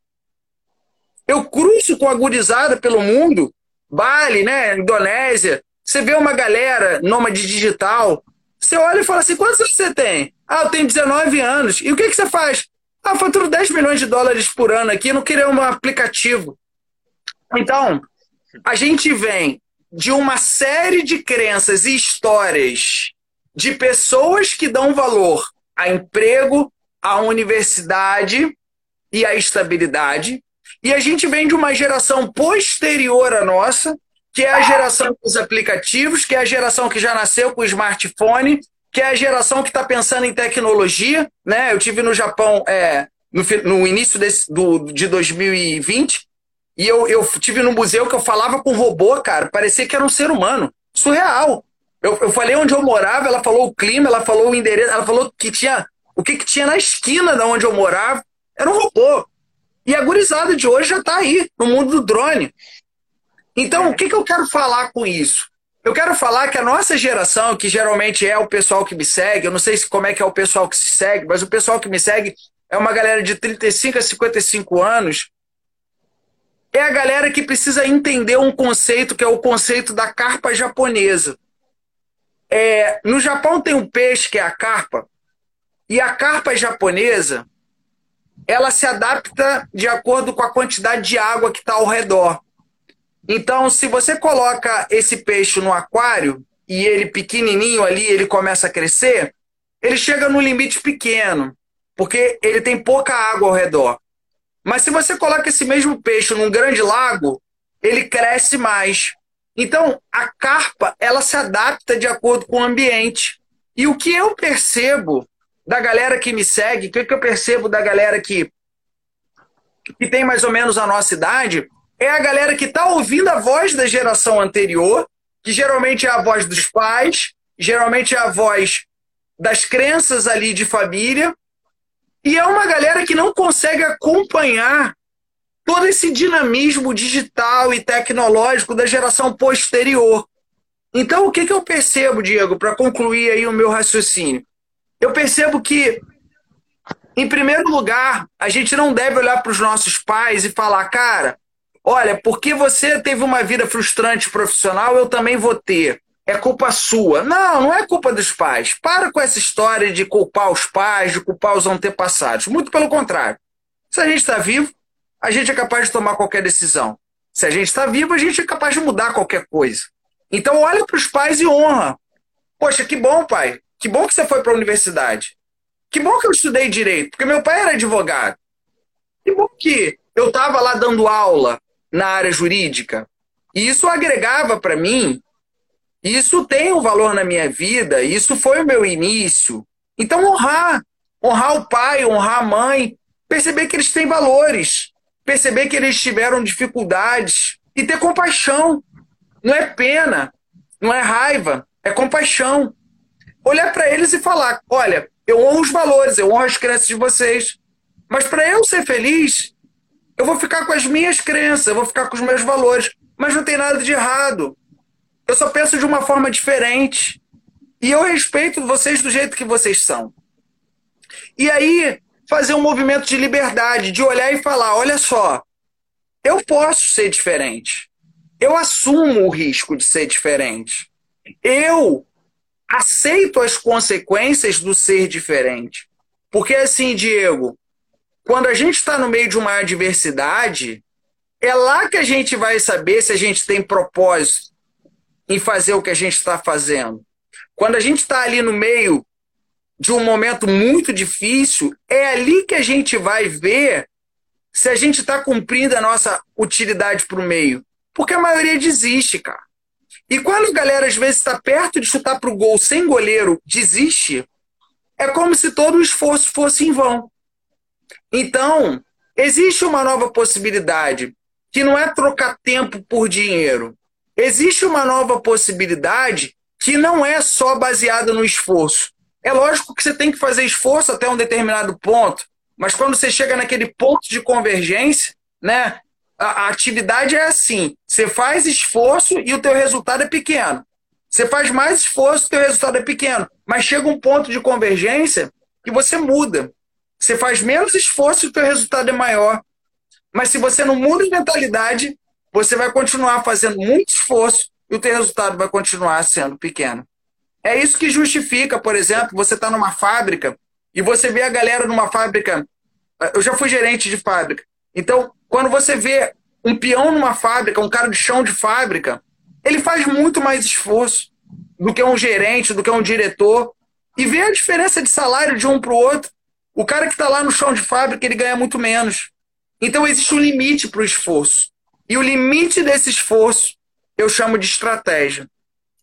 Eu cruzo com a gurizada pelo mundo, Bali, né, Indonésia, você vê uma galera nômade digital, você olha e fala assim: quantos anos você tem? Ah, eu tenho 19 anos. E o que, que você faz? Ah, eu faturo 10 milhões de dólares por ano aqui, não queria um aplicativo. Então, a gente vem de uma série de crenças e histórias de pessoas que dão valor a emprego, à universidade e à estabilidade. E a gente vem de uma geração posterior à nossa, que é a geração dos aplicativos, que é a geração que já nasceu com o smartphone, que é a geração que está pensando em tecnologia. Né? Eu tive no Japão é, no, no, início desse, do, de 2020 e eu, eu tive no museu que eu falava com robô, cara, parecia que era um ser humano. Surreal. Eu, eu falei onde eu morava, ela falou o clima, ela falou o endereço, ela falou que tinha o que, que tinha na esquina da onde eu morava. Era um robô. E a gurizada de hoje já está aí, no mundo do drone. Então, o que, que eu quero falar com isso? Eu quero falar que a nossa geração, que geralmente é o pessoal que me segue, eu não sei se como é que é o pessoal que se segue, mas o pessoal que me segue é uma galera de 35 a 55 anos, é a galera que precisa entender um conceito que é o conceito da carpa japonesa. É, no Japão tem um peixe que é a carpa, e a carpa japonesa ela se adapta de acordo com a quantidade de água que está ao redor. Então, se você coloca esse peixe no aquário e ele pequenininho ali, ele começa a crescer, ele chega no limite pequeno, porque ele tem pouca água ao redor. Mas se você coloca esse mesmo peixe num grande lago, ele cresce mais. Então, a carpa, ela se adapta de acordo com o ambiente. E o que eu percebo da galera que me segue, o que eu percebo da galera que, que tem mais ou menos a nossa idade, é a galera que está ouvindo a voz da geração anterior, que geralmente é a voz dos pais, geralmente é a voz das crenças ali de família, e é uma galera que não consegue acompanhar todo esse dinamismo digital e tecnológico da geração posterior. Então, o que, que eu percebo, Diego, para concluir aí o meu raciocínio? Eu percebo que, em primeiro lugar, a gente não deve olhar para os nossos pais e falar, cara, Olha, porque você teve uma vida frustrante profissional, eu também vou ter. É culpa sua. Não, não é culpa dos pais. Para com essa história de culpar os pais, de culpar os antepassados. Muito pelo contrário. Se a gente está vivo, a gente é capaz de tomar qualquer decisão. Se a gente está vivo, a gente é capaz de mudar qualquer coisa. Então, olha para os pais e honra. Poxa, que bom, pai. Que bom que você foi para a universidade. Que bom que eu estudei direito, porque meu pai era advogado. Que bom que eu estava lá dando aula na área jurídica. E isso agregava para mim Isso tem um valor na minha vida, isso foi o meu início. Então, honrar. Honrar o pai, honrar a mãe, perceber que eles têm valores, perceber que eles tiveram dificuldades e ter compaixão. Não é pena, não é raiva, é compaixão. Olhar para eles e falar: olha, eu honro os valores, eu honro as crenças de vocês. Mas para eu ser feliz, eu vou ficar com as minhas crenças, eu vou ficar com os meus valores. Mas não tem nada de errado. Eu só penso de uma forma diferente. E eu respeito vocês do jeito que vocês são. E aí, fazer um movimento de liberdade, de olhar e falar: olha só, eu posso ser diferente. Eu assumo o risco de ser diferente. Eu aceito as consequências do ser diferente. Porque assim, Diego, quando a gente está no meio de uma adversidade, é lá que a gente vai saber se a gente tem propósito em fazer o que a gente está fazendo. Quando a gente está ali no meio de um momento muito difícil, é ali que a gente vai ver se a gente está cumprindo a nossa utilidade para o meio. Porque a maioria desiste, cara. E quando a galera às vezes está perto de chutar para o gol sem goleiro, desiste, é como se todo o esforço fosse em vão. Então, existe uma nova possibilidade, que não é trocar tempo por dinheiro. Existe uma nova possibilidade que não é só baseada no esforço. É lógico que você tem que fazer esforço até um determinado ponto, mas quando você chega naquele ponto de convergência, né, a, atividade é assim: você faz esforço e o teu resultado é pequeno. Você faz mais esforço, e o teu resultado é pequeno. Mas chega um ponto de convergência que você muda. Você faz menos esforço e o teu resultado é maior. Mas se você não muda a mentalidade, você vai continuar fazendo muito esforço e o teu resultado vai continuar sendo pequeno. É isso que justifica, por exemplo, você está numa fábrica e você vê a galera numa fábrica. Eu já fui gerente de fábrica. Então, quando você vê um peão numa fábrica, um cara de chão de fábrica, ele faz muito mais esforço do que um gerente, do que um diretor. E vê a diferença de salário de um para o outro. O cara que está lá no chão de fábrica, ele ganha muito menos. Então existe um limite para o esforço. E o limite desse esforço eu chamo de estratégia.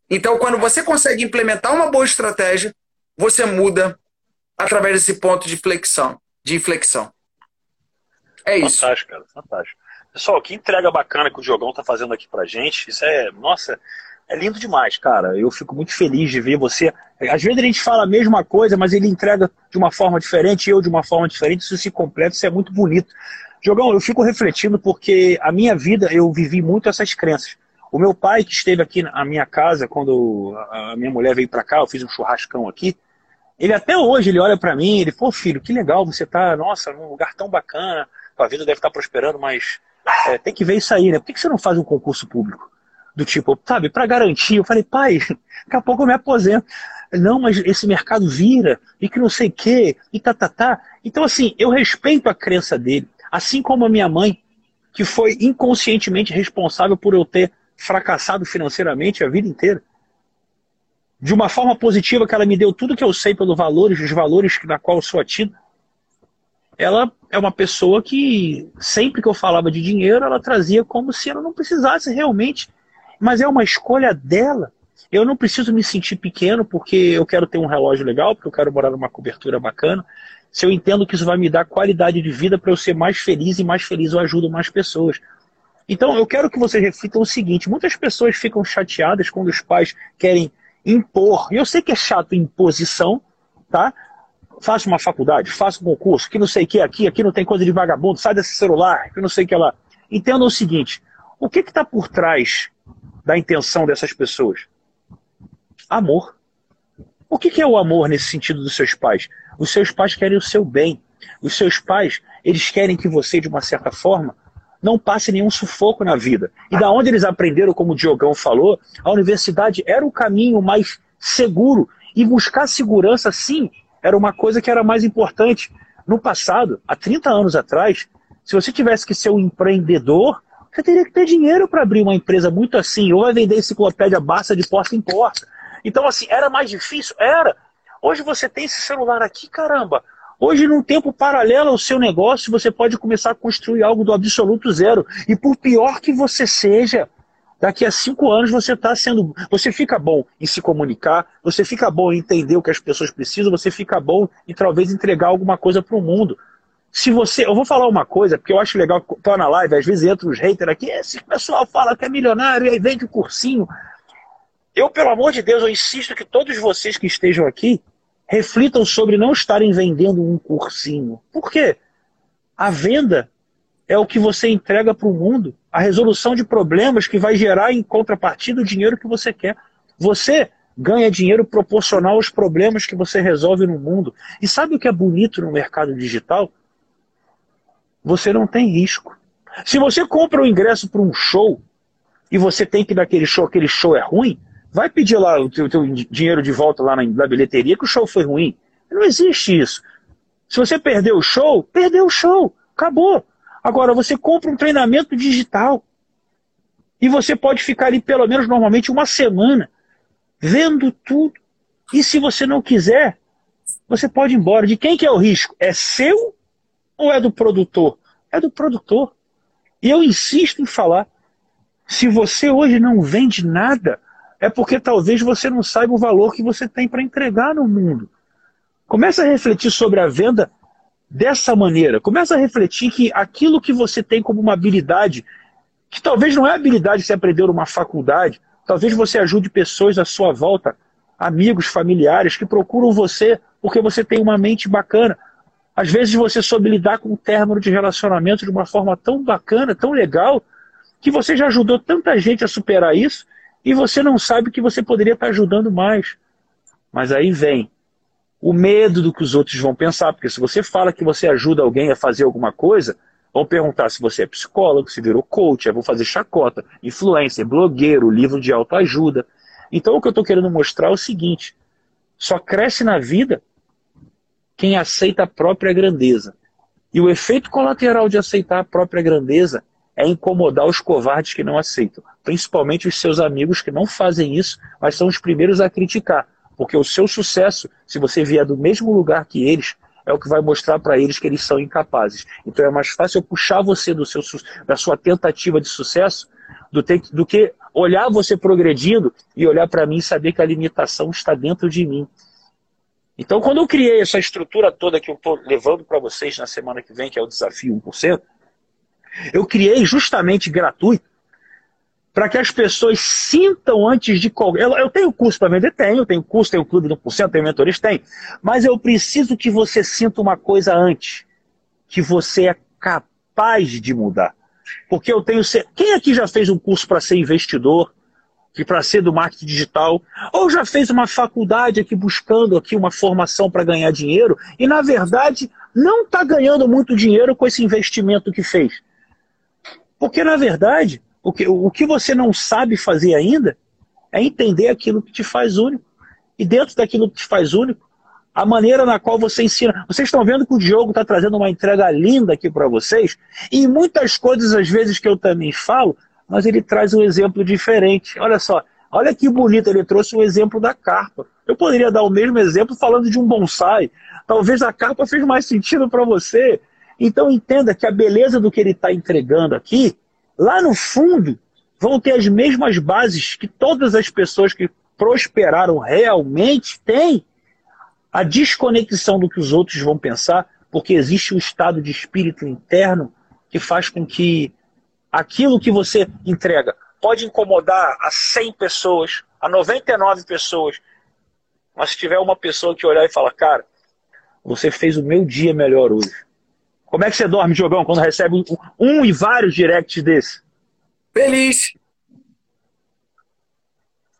Então, quando você consegue implementar uma boa estratégia, você muda através desse ponto de flexão, de inflexão. É isso. Fantástico, cara. Fantástico. Pessoal, que entrega bacana que o Diogão tá fazendo aqui pra gente. Isso é, nossa, é lindo demais, cara. Eu fico muito feliz de ver você. Às vezes a gente fala a mesma coisa, mas ele entrega de uma forma diferente, eu de uma forma diferente. Isso se completa, isso é muito bonito. Diogão, eu fico refletindo porque a minha vida eu vivi muito essas crenças. O meu pai, que esteve aqui na minha casa quando a minha mulher veio para cá, eu fiz um churrascão aqui. Ele até hoje ele olha para mim, ele, pô, filho, que legal, você tá, nossa, num lugar tão bacana, tua vida deve estar tá prosperando, mas é, tem que ver isso aí, né? Por que você não faz um concurso público? Do tipo, sabe, para garantir. Eu falei, pai, <laughs> daqui a pouco eu me aposento. Não, mas esse mercado vira, e que não sei o quê, e tá, tá, tá. Então, assim, eu respeito a crença dele, assim como a minha mãe, que foi inconscientemente responsável por eu ter fracassado financeiramente a vida inteira. De uma forma positiva, que ela me deu tudo que eu sei pelos valores, os valores na qual eu sou atido. Ela é uma pessoa que, sempre que eu falava de dinheiro, ela trazia como se ela não precisasse realmente. Mas é uma escolha dela. Eu não preciso me sentir pequeno porque eu quero ter um relógio legal, porque eu quero morar numa cobertura bacana. Se eu entendo que isso vai me dar qualidade de vida para eu ser mais feliz e mais feliz eu ajudo mais pessoas. Então, eu quero que vocês reflitam o seguinte: muitas pessoas ficam chateadas quando os pais querem impor. E eu sei que é chato imposição, tá? Faça uma faculdade, faça um concurso, que não sei o que aqui, aqui não tem coisa de vagabundo, sai desse celular, que não sei o que lá. Entendam o seguinte: o que está por trás da intenção dessas pessoas? Amor. O que, que é o amor nesse sentido dos seus pais? Os seus pais querem o seu bem. Os seus pais, eles querem que você, de uma certa forma, não passe nenhum sufoco na vida. E da onde eles aprenderam, como o Diogão falou, a universidade era o caminho mais seguro. E buscar segurança, sim, era uma coisa que era mais importante. No passado, há 30 anos atrás, se você tivesse que ser um empreendedor, você teria que ter dinheiro para abrir uma empresa muito assim, ou vai vender enciclopédia Barça de porta em porta. Então, assim, era mais difícil? Era. Hoje você tem esse celular aqui, caramba. Hoje, num tempo paralelo ao seu negócio, você pode começar a construir algo do absoluto zero. E por pior que você seja, daqui a cinco anos você está sendo. Você fica bom em se comunicar, você fica bom em entender o que as pessoas precisam, você fica bom em talvez entregar alguma coisa para o mundo. Se você. Eu vou falar uma coisa, porque eu acho legal, tô na live, às vezes entra os haters aqui, esse pessoal fala que é milionário e aí vende o cursinho. Eu, pelo amor de Deus, eu insisto que todos vocês que estejam aqui reflitam sobre não estarem vendendo um cursinho. Por quê? A venda é o que você entrega para o mundo, a resolução de problemas que vai gerar em contrapartida o dinheiro que você quer. Você ganha dinheiro proporcional aos problemas que você resolve no mundo. E sabe o que é bonito no mercado digital? Você não tem risco. Se você compra um ingresso para um show e você tem que ir naquele show, aquele show é ruim, vai pedir lá o teu, teu dinheiro de volta lá na, na bilheteria que o show foi ruim. Não existe isso. Se você perdeu o show, perdeu o show. Acabou. Agora, você compra um treinamento digital e você pode ficar ali pelo menos normalmente uma semana vendo tudo. E se você não quiser, você pode ir embora. De quem que é o risco? É seu ou é do produtor? É do produtor. E eu insisto em falar, se você hoje não vende nada, é porque talvez você não saiba o valor que você tem para entregar no mundo. Comece a refletir sobre a venda dessa maneira. Começa a refletir que aquilo que você tem como uma habilidade, que talvez não é habilidade que você aprendeu numa faculdade, talvez você ajude pessoas à sua volta, amigos, familiares, que procuram você porque você tem uma mente bacana. Às vezes você soube lidar com o término de relacionamento de uma forma tão bacana, tão legal, que você já ajudou tanta gente a superar isso e você não sabe que você poderia estar ajudando mais. Mas aí vem o medo do que os outros vão pensar, porque se você fala que você ajuda alguém a fazer alguma coisa, vão perguntar se você é psicólogo, se virou coach, aí vão fazer chacota, influencer, blogueiro, livro de autoajuda. Então o que eu estou querendo mostrar é o seguinte: só cresce na vida quem aceita a própria grandeza. E o efeito colateral de aceitar a própria grandeza é incomodar os covardes que não aceitam, principalmente os seus amigos que não fazem isso, mas são os primeiros a criticar. Porque o seu sucesso, se você vier do mesmo lugar que eles, é o que vai mostrar para eles que eles são incapazes. Então é mais fácil eu puxar você do seu, da sua tentativa de sucesso do, do que olhar você progredindo e olhar para mim e saber que a limitação está dentro de mim. Então, quando eu criei essa estrutura toda que eu estou levando para vocês na semana que vem, que é o desafio 1%, eu criei justamente gratuito para que as pessoas sintam antes de qualquer. Eu, eu tenho curso para vender? Tenho. Tenho curso, tenho clube do 1%, tenho mentorista? Tenho. Mas eu preciso que você sinta uma coisa antes: que você é capaz de mudar. Porque eu tenho. Quem aqui já fez um curso para ser investidor? Que para ser do marketing digital, ou já fez uma faculdade aqui buscando aqui uma formação para ganhar dinheiro e na verdade não está ganhando muito dinheiro com esse investimento que fez. Porque na verdade o que, o que você não sabe fazer ainda é entender aquilo que te faz único. E dentro daquilo que te faz único, a maneira na qual você ensina. Vocês estão vendo que o Diogo está trazendo uma entrega linda aqui para vocês, e muitas coisas, às vezes, que eu também falo, mas ele traz um exemplo diferente. Olha só, olha que bonito, ele trouxe um exemplo da carpa. Eu poderia dar o mesmo exemplo falando de um bonsai. Talvez a carpa fez mais sentido para você. Então entenda que a beleza do que ele está entregando aqui lá no fundo, vão ter as mesmas bases que todas as pessoas que prosperaram realmente têm. A desconexão do que os outros vão pensar, porque existe um estado de espírito interno que faz com que aquilo que você entrega pode incomodar a 100 pessoas, a 99 pessoas, mas se tiver uma pessoa que olhar e falar, cara, você fez o meu dia melhor hoje. Como é que você dorme, Jogão, quando recebe um, um e vários directs desse? Feliz.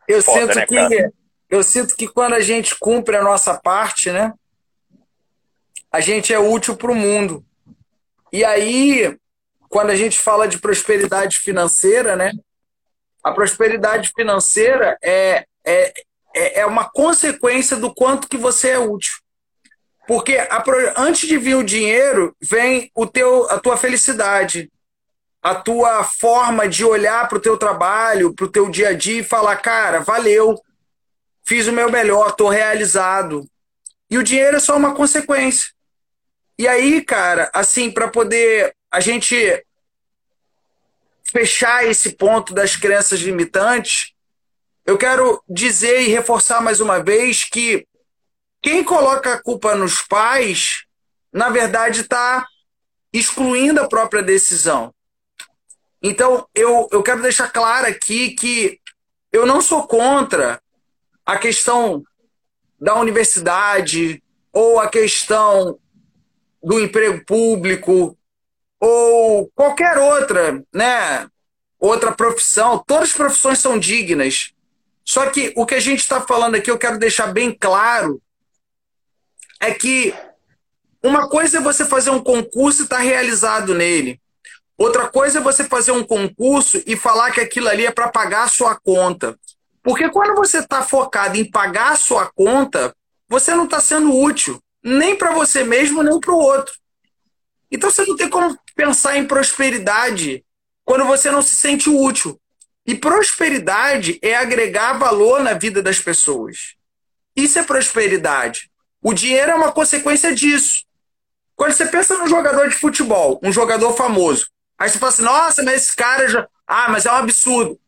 Eu Foda, sinto né, que eu sinto que quando a gente cumpre a nossa parte, né? A gente é útil para o mundo. E aí, quando a gente fala de prosperidade financeira, né? A prosperidade financeira é, é, é, é uma consequência do quanto que você é útil. Porque a, antes de vir o dinheiro, vem o teu, a tua felicidade, a tua forma de olhar para o teu trabalho, para o teu dia a dia e falar, cara, valeu, fiz o meu melhor, estou realizado. E o dinheiro é só uma consequência. E aí, cara, assim, para poder a gente fechar esse ponto das crenças limitantes, eu quero dizer e reforçar mais uma vez que quem coloca a culpa nos pais, na verdade, está excluindo a própria decisão. Então, eu, eu quero deixar claro aqui que eu não sou contra a questão da universidade ou a questão do emprego público ou qualquer outra, né? Outra profissão. Todas as profissões são dignas. Só que o que a gente está falando aqui, eu quero deixar bem claro, é que uma coisa é você fazer um concurso e estar tá realizado nele. Outra coisa é você fazer um concurso e falar que aquilo ali é para pagar a sua conta. Porque quando você está focado em pagar a sua conta, você não está sendo útil, nem para você mesmo, nem para o outro. Então você não tem como pensar em prosperidade quando você não se sente útil. E prosperidade é agregar valor na vida das pessoas. Isso é prosperidade. O dinheiro é uma consequência disso. Quando você pensa num jogador de futebol, um jogador famoso, Aí você fala assim, nossa, mas esse cara já. Ah, mas é um absurdo.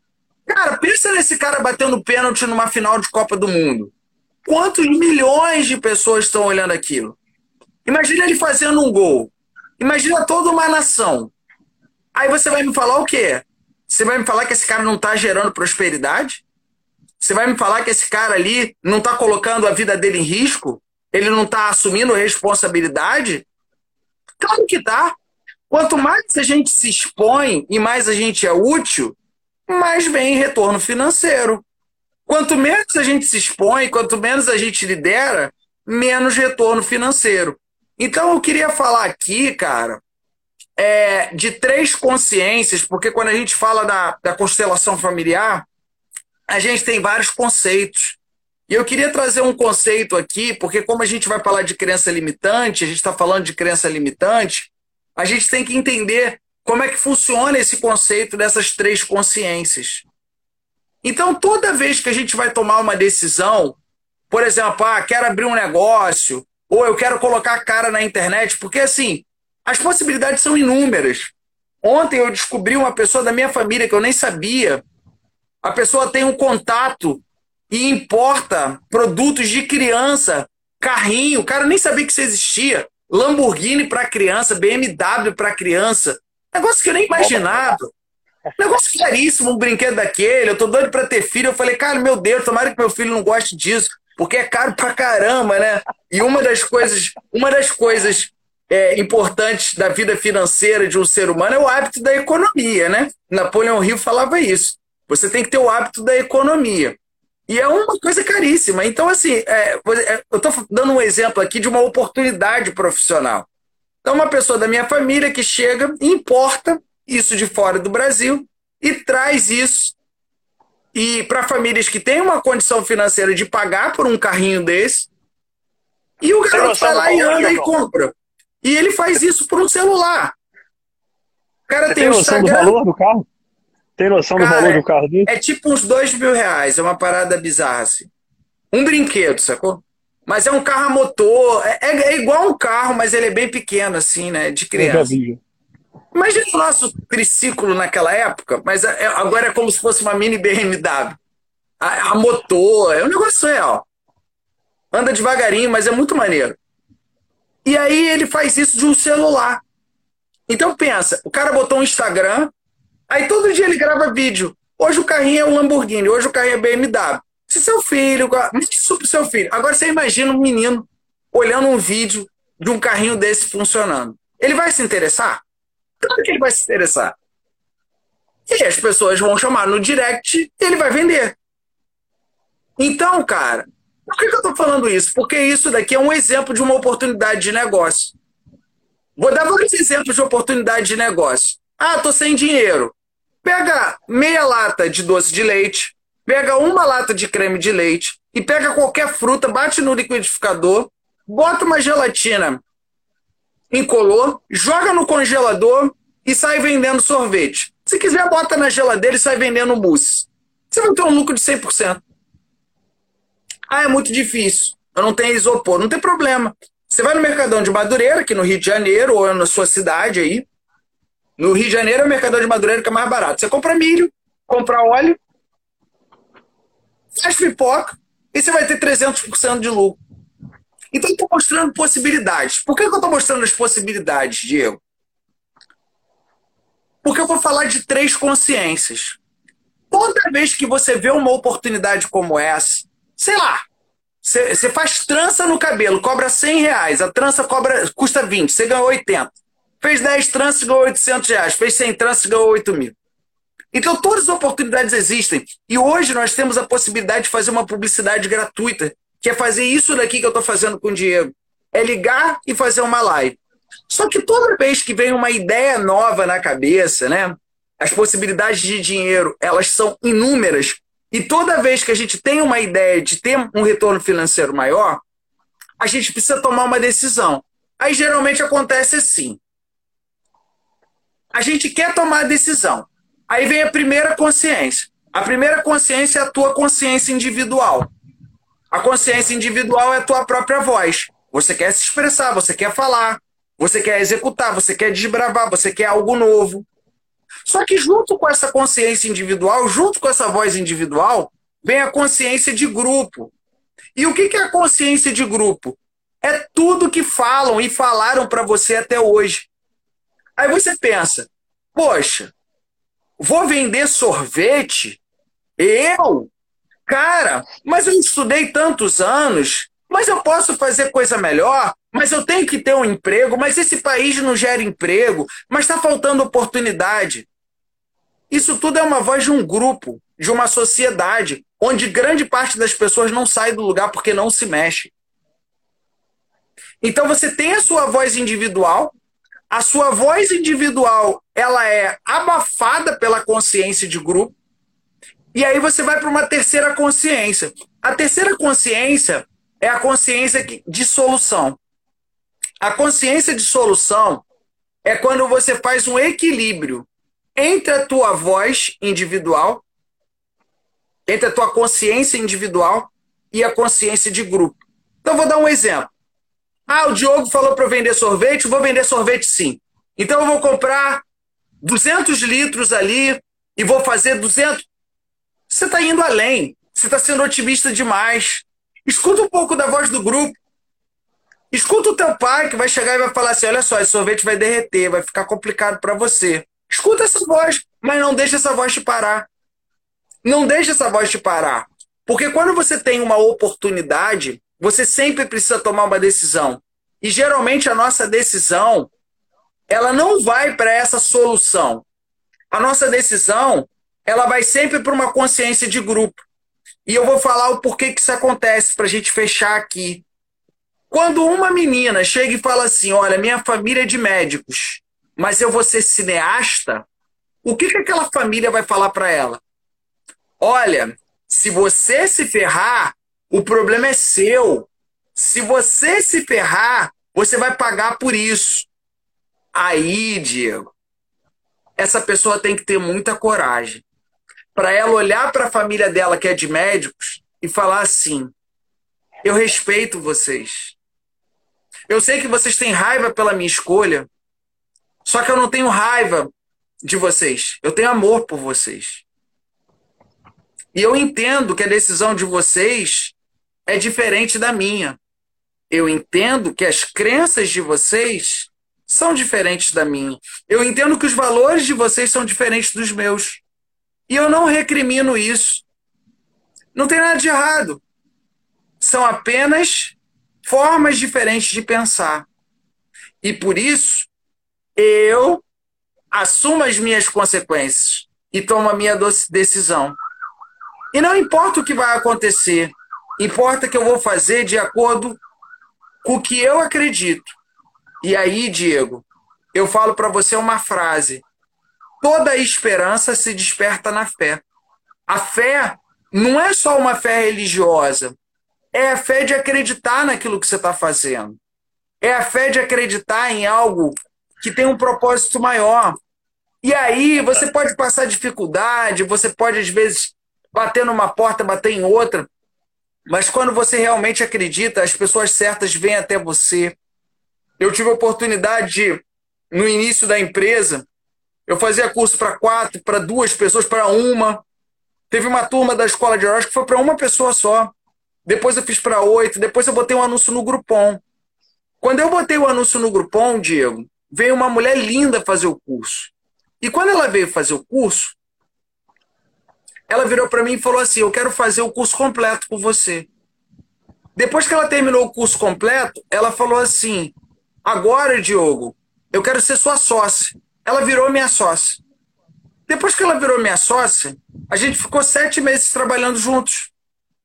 Cara, pensa nesse cara batendo pênalti numa final de Copa do Mundo. Quantos milhões de pessoas estão olhando aquilo? Imagina ele fazendo um gol. Imagina toda uma nação. Aí você vai me falar o quê? Você vai me falar que esse cara não está gerando prosperidade? Você vai me falar que esse cara ali não está colocando a vida dele em risco? Ele não está assumindo responsabilidade? Claro que está. Quanto mais a gente se expõe e mais a gente é útil, mais vem retorno financeiro. Quanto menos a gente se expõe, quanto menos a gente lidera, menos retorno financeiro. Então eu queria falar aqui, cara, é, de três consciências, porque quando a gente fala da, da constelação familiar, a gente tem vários conceitos. E eu queria trazer um conceito aqui, porque como a gente vai falar de crença limitante, a gente está falando de crença limitante, a gente tem que entender como é que funciona esse conceito dessas três consciências. Então, toda vez que a gente vai tomar uma decisão, por exemplo, ah, quero abrir um negócio, ou eu quero colocar a cara na internet, porque assim, as possibilidades são inúmeras. Ontem eu descobri uma pessoa da minha família que eu nem sabia. A pessoa tem um contato e importa produtos de criança, carrinho, cara nem sabia que isso existia. Lamborghini para criança, BMW para criança. Negócio que eu nem imaginava. Negócio caríssimo, um brinquedo daquele. Eu tô doido para ter filho. Eu falei, cara, meu Deus, tomara que meu filho não goste disso, porque é caro pra caramba, né? E uma das coisas, uma das coisas é, importantes da vida financeira de um ser humano é o hábito da economia, né? Napoleão Hill falava isso. Você tem que ter o hábito da economia. E é uma coisa caríssima. Então, assim, é, é eu estou dando um exemplo aqui de uma oportunidade profissional. Então, uma pessoa da minha família que chega, importa isso de fora do Brasil e traz isso. E para famílias que têm uma condição financeira de pagar por um carrinho desse, e o garoto vai lá e anda e compra. E ele faz isso por um celular. O cara Você tem, tem noção Instagram, do valor do carro? Tem noção Cara, do valor do carro dele? É tipo uns dois mil reais, é uma parada bizarra assim. Um brinquedo, sacou? Mas é um carro a motor, é, é, é igual um carro, mas ele é bem pequeno, assim, né? De criança. Imagina o nosso triciclo naquela época, mas é, é, agora é como se fosse uma mini BMW. A, a motor, é um negócio real. Anda devagarinho, mas é muito maneiro. E aí ele faz isso de um celular. Então pensa, o cara botou um Instagram, Aí todo dia ele grava vídeo. Hoje o carrinho é um Lamborghini, hoje o carrinho é BMW. Se seu filho. Isso pro seu filho. Agora você imagina um menino olhando um vídeo de um carrinho desse funcionando. Ele vai se interessar? Claro que ele vai se interessar. E as pessoas vão chamar no direct e ele vai vender. Então, cara, por que, que eu tô falando isso? Porque isso daqui é um exemplo de uma oportunidade de negócio. Vou dar vários exemplos de oportunidade de negócio. Ah, tô sem dinheiro. Pega meia lata de doce de leite, pega uma lata de creme de leite e pega qualquer fruta, bate no liquidificador, bota uma gelatina incolor, joga no congelador e sai vendendo sorvete. Se quiser, bota na geladeira e sai vendendo mousse. Você vai ter um lucro de 100%. Ah, é muito difícil. Eu não tenho isopor. Não tem problema. Você vai no Mercadão de Madureira, aqui no Rio de Janeiro, ou na sua cidade aí, No Rio de Janeiro é o Mercadão de Madureira que é mais barato. Você compra milho, compra óleo, faz pipoca e você vai ter 300% de lucro. Então, eu estou mostrando possibilidades. Por que eu estou mostrando as possibilidades, Diego? Porque eu vou falar de três consciências. Toda vez que você vê uma oportunidade como essa, sei lá, você faz trança no cabelo, cobra 100 reais, a trança cobra, custa 20, você ganhou 80. Fez 10 tranças, ganhou 800 reais. Fez 100 tranças, ganhou 8 mil. Então, todas as oportunidades existem. E hoje nós temos a possibilidade de fazer uma publicidade gratuita, que é fazer isso daqui que eu estou fazendo com o Diego. É ligar e fazer uma live. Só que toda vez que vem uma ideia nova na cabeça, né? As possibilidades de dinheiro, elas são inúmeras. E toda vez que a gente tem uma ideia de ter um retorno financeiro maior, a gente precisa tomar uma decisão. Aí geralmente acontece assim. A gente quer tomar decisão. Aí vem a primeira consciência. A primeira consciência é a tua consciência individual. A consciência individual é a tua própria voz. Você quer se expressar, você quer falar, você quer executar, você quer desbravar, você quer algo novo. Só que junto com essa consciência individual, junto com essa voz individual, vem a consciência de grupo. E o que é a consciência de grupo? É tudo que falam e falaram para você até hoje. Aí você pensa, poxa, vou vender sorvete? Eu? Cara, mas eu estudei tantos anos, mas eu posso fazer coisa melhor, mas eu tenho que ter um emprego, mas esse país não gera emprego, mas está faltando oportunidade. Isso tudo é uma voz de um grupo, de uma sociedade, onde grande parte das pessoas não sai do lugar porque não se mexe. Então você tem a sua voz individual, a sua voz individual ela é abafada pela consciência de grupo, e aí você vai para uma terceira consciência. A terceira consciência é a consciência de solução. A consciência de solução é quando você faz um equilíbrio entre a tua voz individual, entre a tua consciência individual e a consciência de grupo. Então, vou dar um exemplo. Ah, o Diogo falou para eu vender sorvete, vou vender sorvete sim. Então, eu vou comprar 200 litros ali e vou fazer 200. Você está indo além. Você está sendo otimista demais. Escuta um pouco da voz do grupo. Escuta o teu pai que vai chegar e vai falar assim: olha só, esse sorvete vai derreter, vai ficar complicado para você. Escuta essa voz, mas não deixa essa voz te parar. Não deixa essa voz te parar. Porque quando você tem uma oportunidade, você sempre precisa tomar uma decisão. E geralmente a nossa decisão, ela não vai para essa solução. A nossa decisão, ela vai sempre para uma consciência de grupo. E eu vou falar o porquê que isso acontece para a gente fechar aqui. Quando uma menina chega e fala assim: Olha, minha família é de médicos, mas eu vou ser cineasta, o que, que aquela família vai falar para ela? Olha, se você se ferrar, o problema é seu. Se você se ferrar, você vai pagar por isso. Aí, Diego, essa pessoa tem que ter muita coragem para ela olhar para a família dela, que é de médicos, e falar assim: eu respeito vocês. Eu sei que vocês têm raiva pela minha escolha, só que eu não tenho raiva de vocês. Eu tenho amor por vocês. E eu entendo que a decisão de vocês é diferente da minha. Eu entendo que as crenças de vocês são diferentes da minha. Eu entendo que os valores de vocês são diferentes dos meus. E eu não recrimino isso. Não tem nada de errado. São apenas formas diferentes de pensar. E por isso, eu assumo as minhas consequências e tomo a minha decisão. E não importa o que vai acontecer, importa que eu vou fazer de acordo com o que eu acredito. E aí, Diego, eu falo para você uma frase: toda esperança se desperta na fé. A fé não é só uma fé religiosa, é a fé de acreditar naquilo que você está fazendo. É a fé de acreditar em algo que tem um propósito maior. E aí você pode passar dificuldade, você pode às vezes bater numa porta, bater em outra, mas quando você realmente acredita, as pessoas certas vêm até você. Eu tive a oportunidade de, no início da empresa, Eu fazia curso para quatro, para duas pessoas, para uma. Teve uma turma da escola de heróis que foi para uma pessoa só. Depois eu fiz para oito. Depois eu botei um anúncio no Groupon. Quando eu botei o anúncio no Groupon, Diego, veio uma mulher linda fazer o curso. E quando ela veio fazer o curso, ela virou para mim e falou assim: Eu quero fazer o curso completo com você. Depois que ela terminou o curso completo, ela falou assim: Agora, Diogo, eu quero ser sua sócia. Ela virou minha sócia. Depois que ela virou minha sócia, a gente ficou sete meses trabalhando juntos.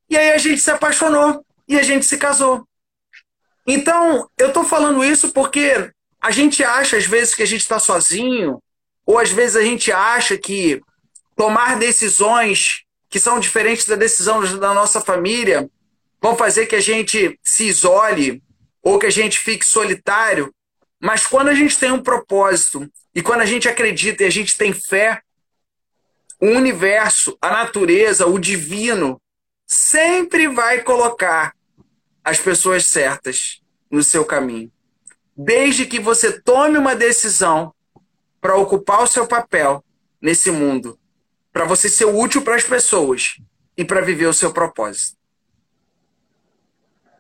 E aí a gente se apaixonou e a gente se casou. Então, eu estou falando isso porque a gente acha, às vezes, que a gente está sozinho, ou às vezes a gente acha que tomar decisões que são diferentes da decisão da nossa família vão fazer que a gente se isole ou que a gente fique solitário. Mas quando a gente tem um propósito e quando a gente acredita e a gente tem fé, o universo, a natureza, o divino sempre vai colocar as pessoas certas no seu caminho. Desde que você tome uma decisão para ocupar o seu papel nesse mundo, para você ser útil para as pessoas e para viver o seu propósito.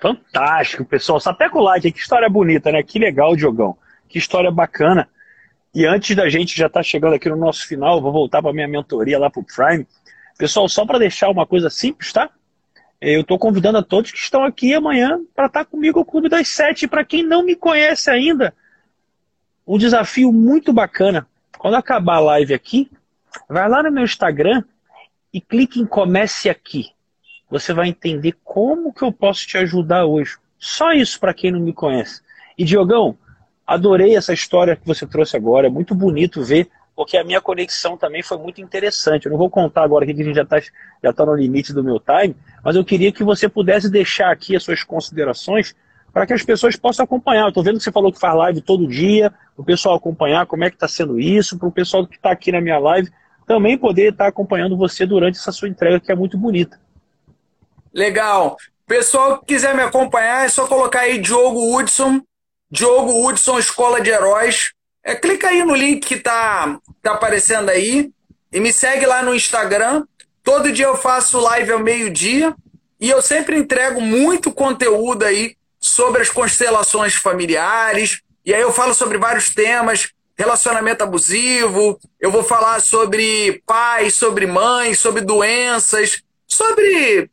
Fantástico, pessoal. Sapeca o like, que história bonita, né? Que legal, Diogão. Que história bacana. E antes da gente já tá chegando aqui no nosso final, vou voltar para minha mentoria lá para o Prime. Pessoal, só para deixar uma coisa simples, tá? Eu estou convidando a todos que estão aqui amanhã para estar tá comigo no Clube das Sete. Para quem não me conhece ainda, um desafio muito bacana. Quando acabar a live aqui, vai lá no meu Instagram e clique em Comece Aqui. Você vai entender como que eu posso te ajudar hoje. Só isso para quem não me conhece. E Diogão, adorei essa história que você trouxe agora. É muito bonito ver porque a minha conexão também foi muito interessante. Eu não vou contar agora que a gente já está já tá no limite do meu time, mas eu queria que você pudesse deixar aqui as suas considerações para que as pessoas possam acompanhar. Estou vendo que você falou que faz live todo dia, o pessoal acompanhar como é que está sendo isso, para o pessoal que está aqui na minha live também poder estar acompanhando você durante essa sua entrega que é muito bonita. Legal. Pessoal que quiser me acompanhar, é só colocar aí Diogo Hudson, Diogo Hudson Escola de Heróis. É, clica aí no link que tá, tá aparecendo aí e me segue lá no Instagram. Todo dia eu faço live ao meio-dia e eu sempre entrego muito conteúdo aí sobre as constelações familiares. E aí eu falo sobre vários temas, relacionamento abusivo, eu vou falar sobre pais, sobre mães, sobre doenças, sobre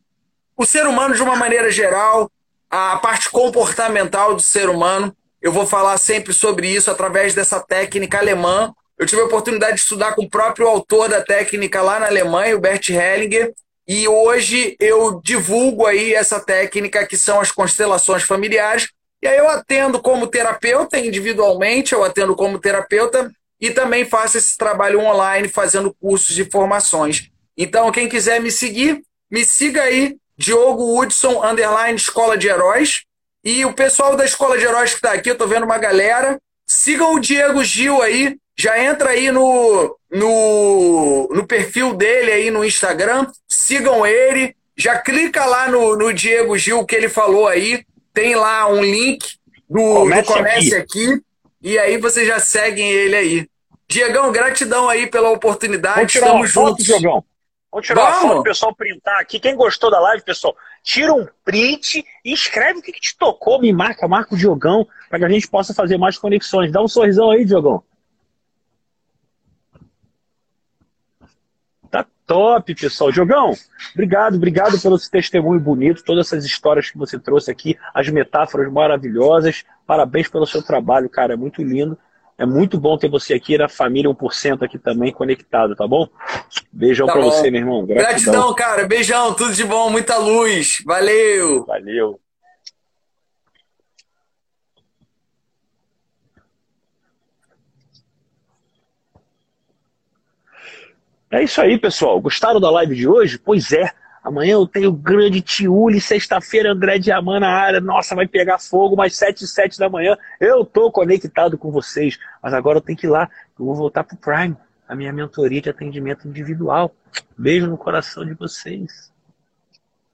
o ser humano de uma maneira geral, a parte comportamental do ser humano. Eu vou falar sempre sobre isso através dessa técnica alemã. Eu tive a oportunidade de estudar com o próprio autor da técnica lá na Alemanha, o Bert Hellinger, e hoje eu divulgo aí essa técnica que são as constelações familiares. E aí eu atendo como terapeuta individualmente, eu atendo como terapeuta e também faço esse trabalho online fazendo cursos e formações. Então, quem quiser me seguir, me siga aí, Diogo Hudson, underline Escola de Heróis. E o pessoal da Escola de Heróis que está aqui, eu estou vendo uma galera. Sigam o Diego Gil aí. Já entra aí no, no, no perfil dele aí no Instagram. Sigam ele. Já clica lá no, no Diego Gil que ele falou aí. Tem lá um link do Comece, do Comece aqui. aqui. E aí vocês já seguem ele aí. Diegão, gratidão aí pela oportunidade. Vamos tirar Estamos juntos. Foto, Diegão. Vamos tirar Vamos. uma foto, pessoal, printar aqui. Quem gostou da live, pessoal, tira um print e escreve o que, que te tocou, me marca, marca o Diogão, para que a gente possa fazer mais conexões. Dá um sorrisão aí, Diogão. Tá top, pessoal. Diogão, obrigado, obrigado pelo esse testemunho bonito, todas essas histórias que você trouxe aqui, as metáforas maravilhosas. Parabéns pelo seu trabalho, cara, é muito lindo. É muito bom ter você aqui na família 1% aqui também conectado, tá bom? Beijão tá pra bom. você, meu irmão. Gratidão. Gratidão, cara. Beijão, tudo de bom, muita luz. Valeu. Valeu. É isso aí, pessoal. Gostaram da live de hoje? Pois é. Amanhã eu tenho grande Tiuli, sexta-feira André Diamant na área. Nossa, vai pegar fogo, mais 7 e 7 da manhã. Eu tô conectado com vocês, mas agora eu tenho que ir lá. Eu vou voltar pro Prime, a minha mentoria de atendimento individual. Beijo no coração de vocês.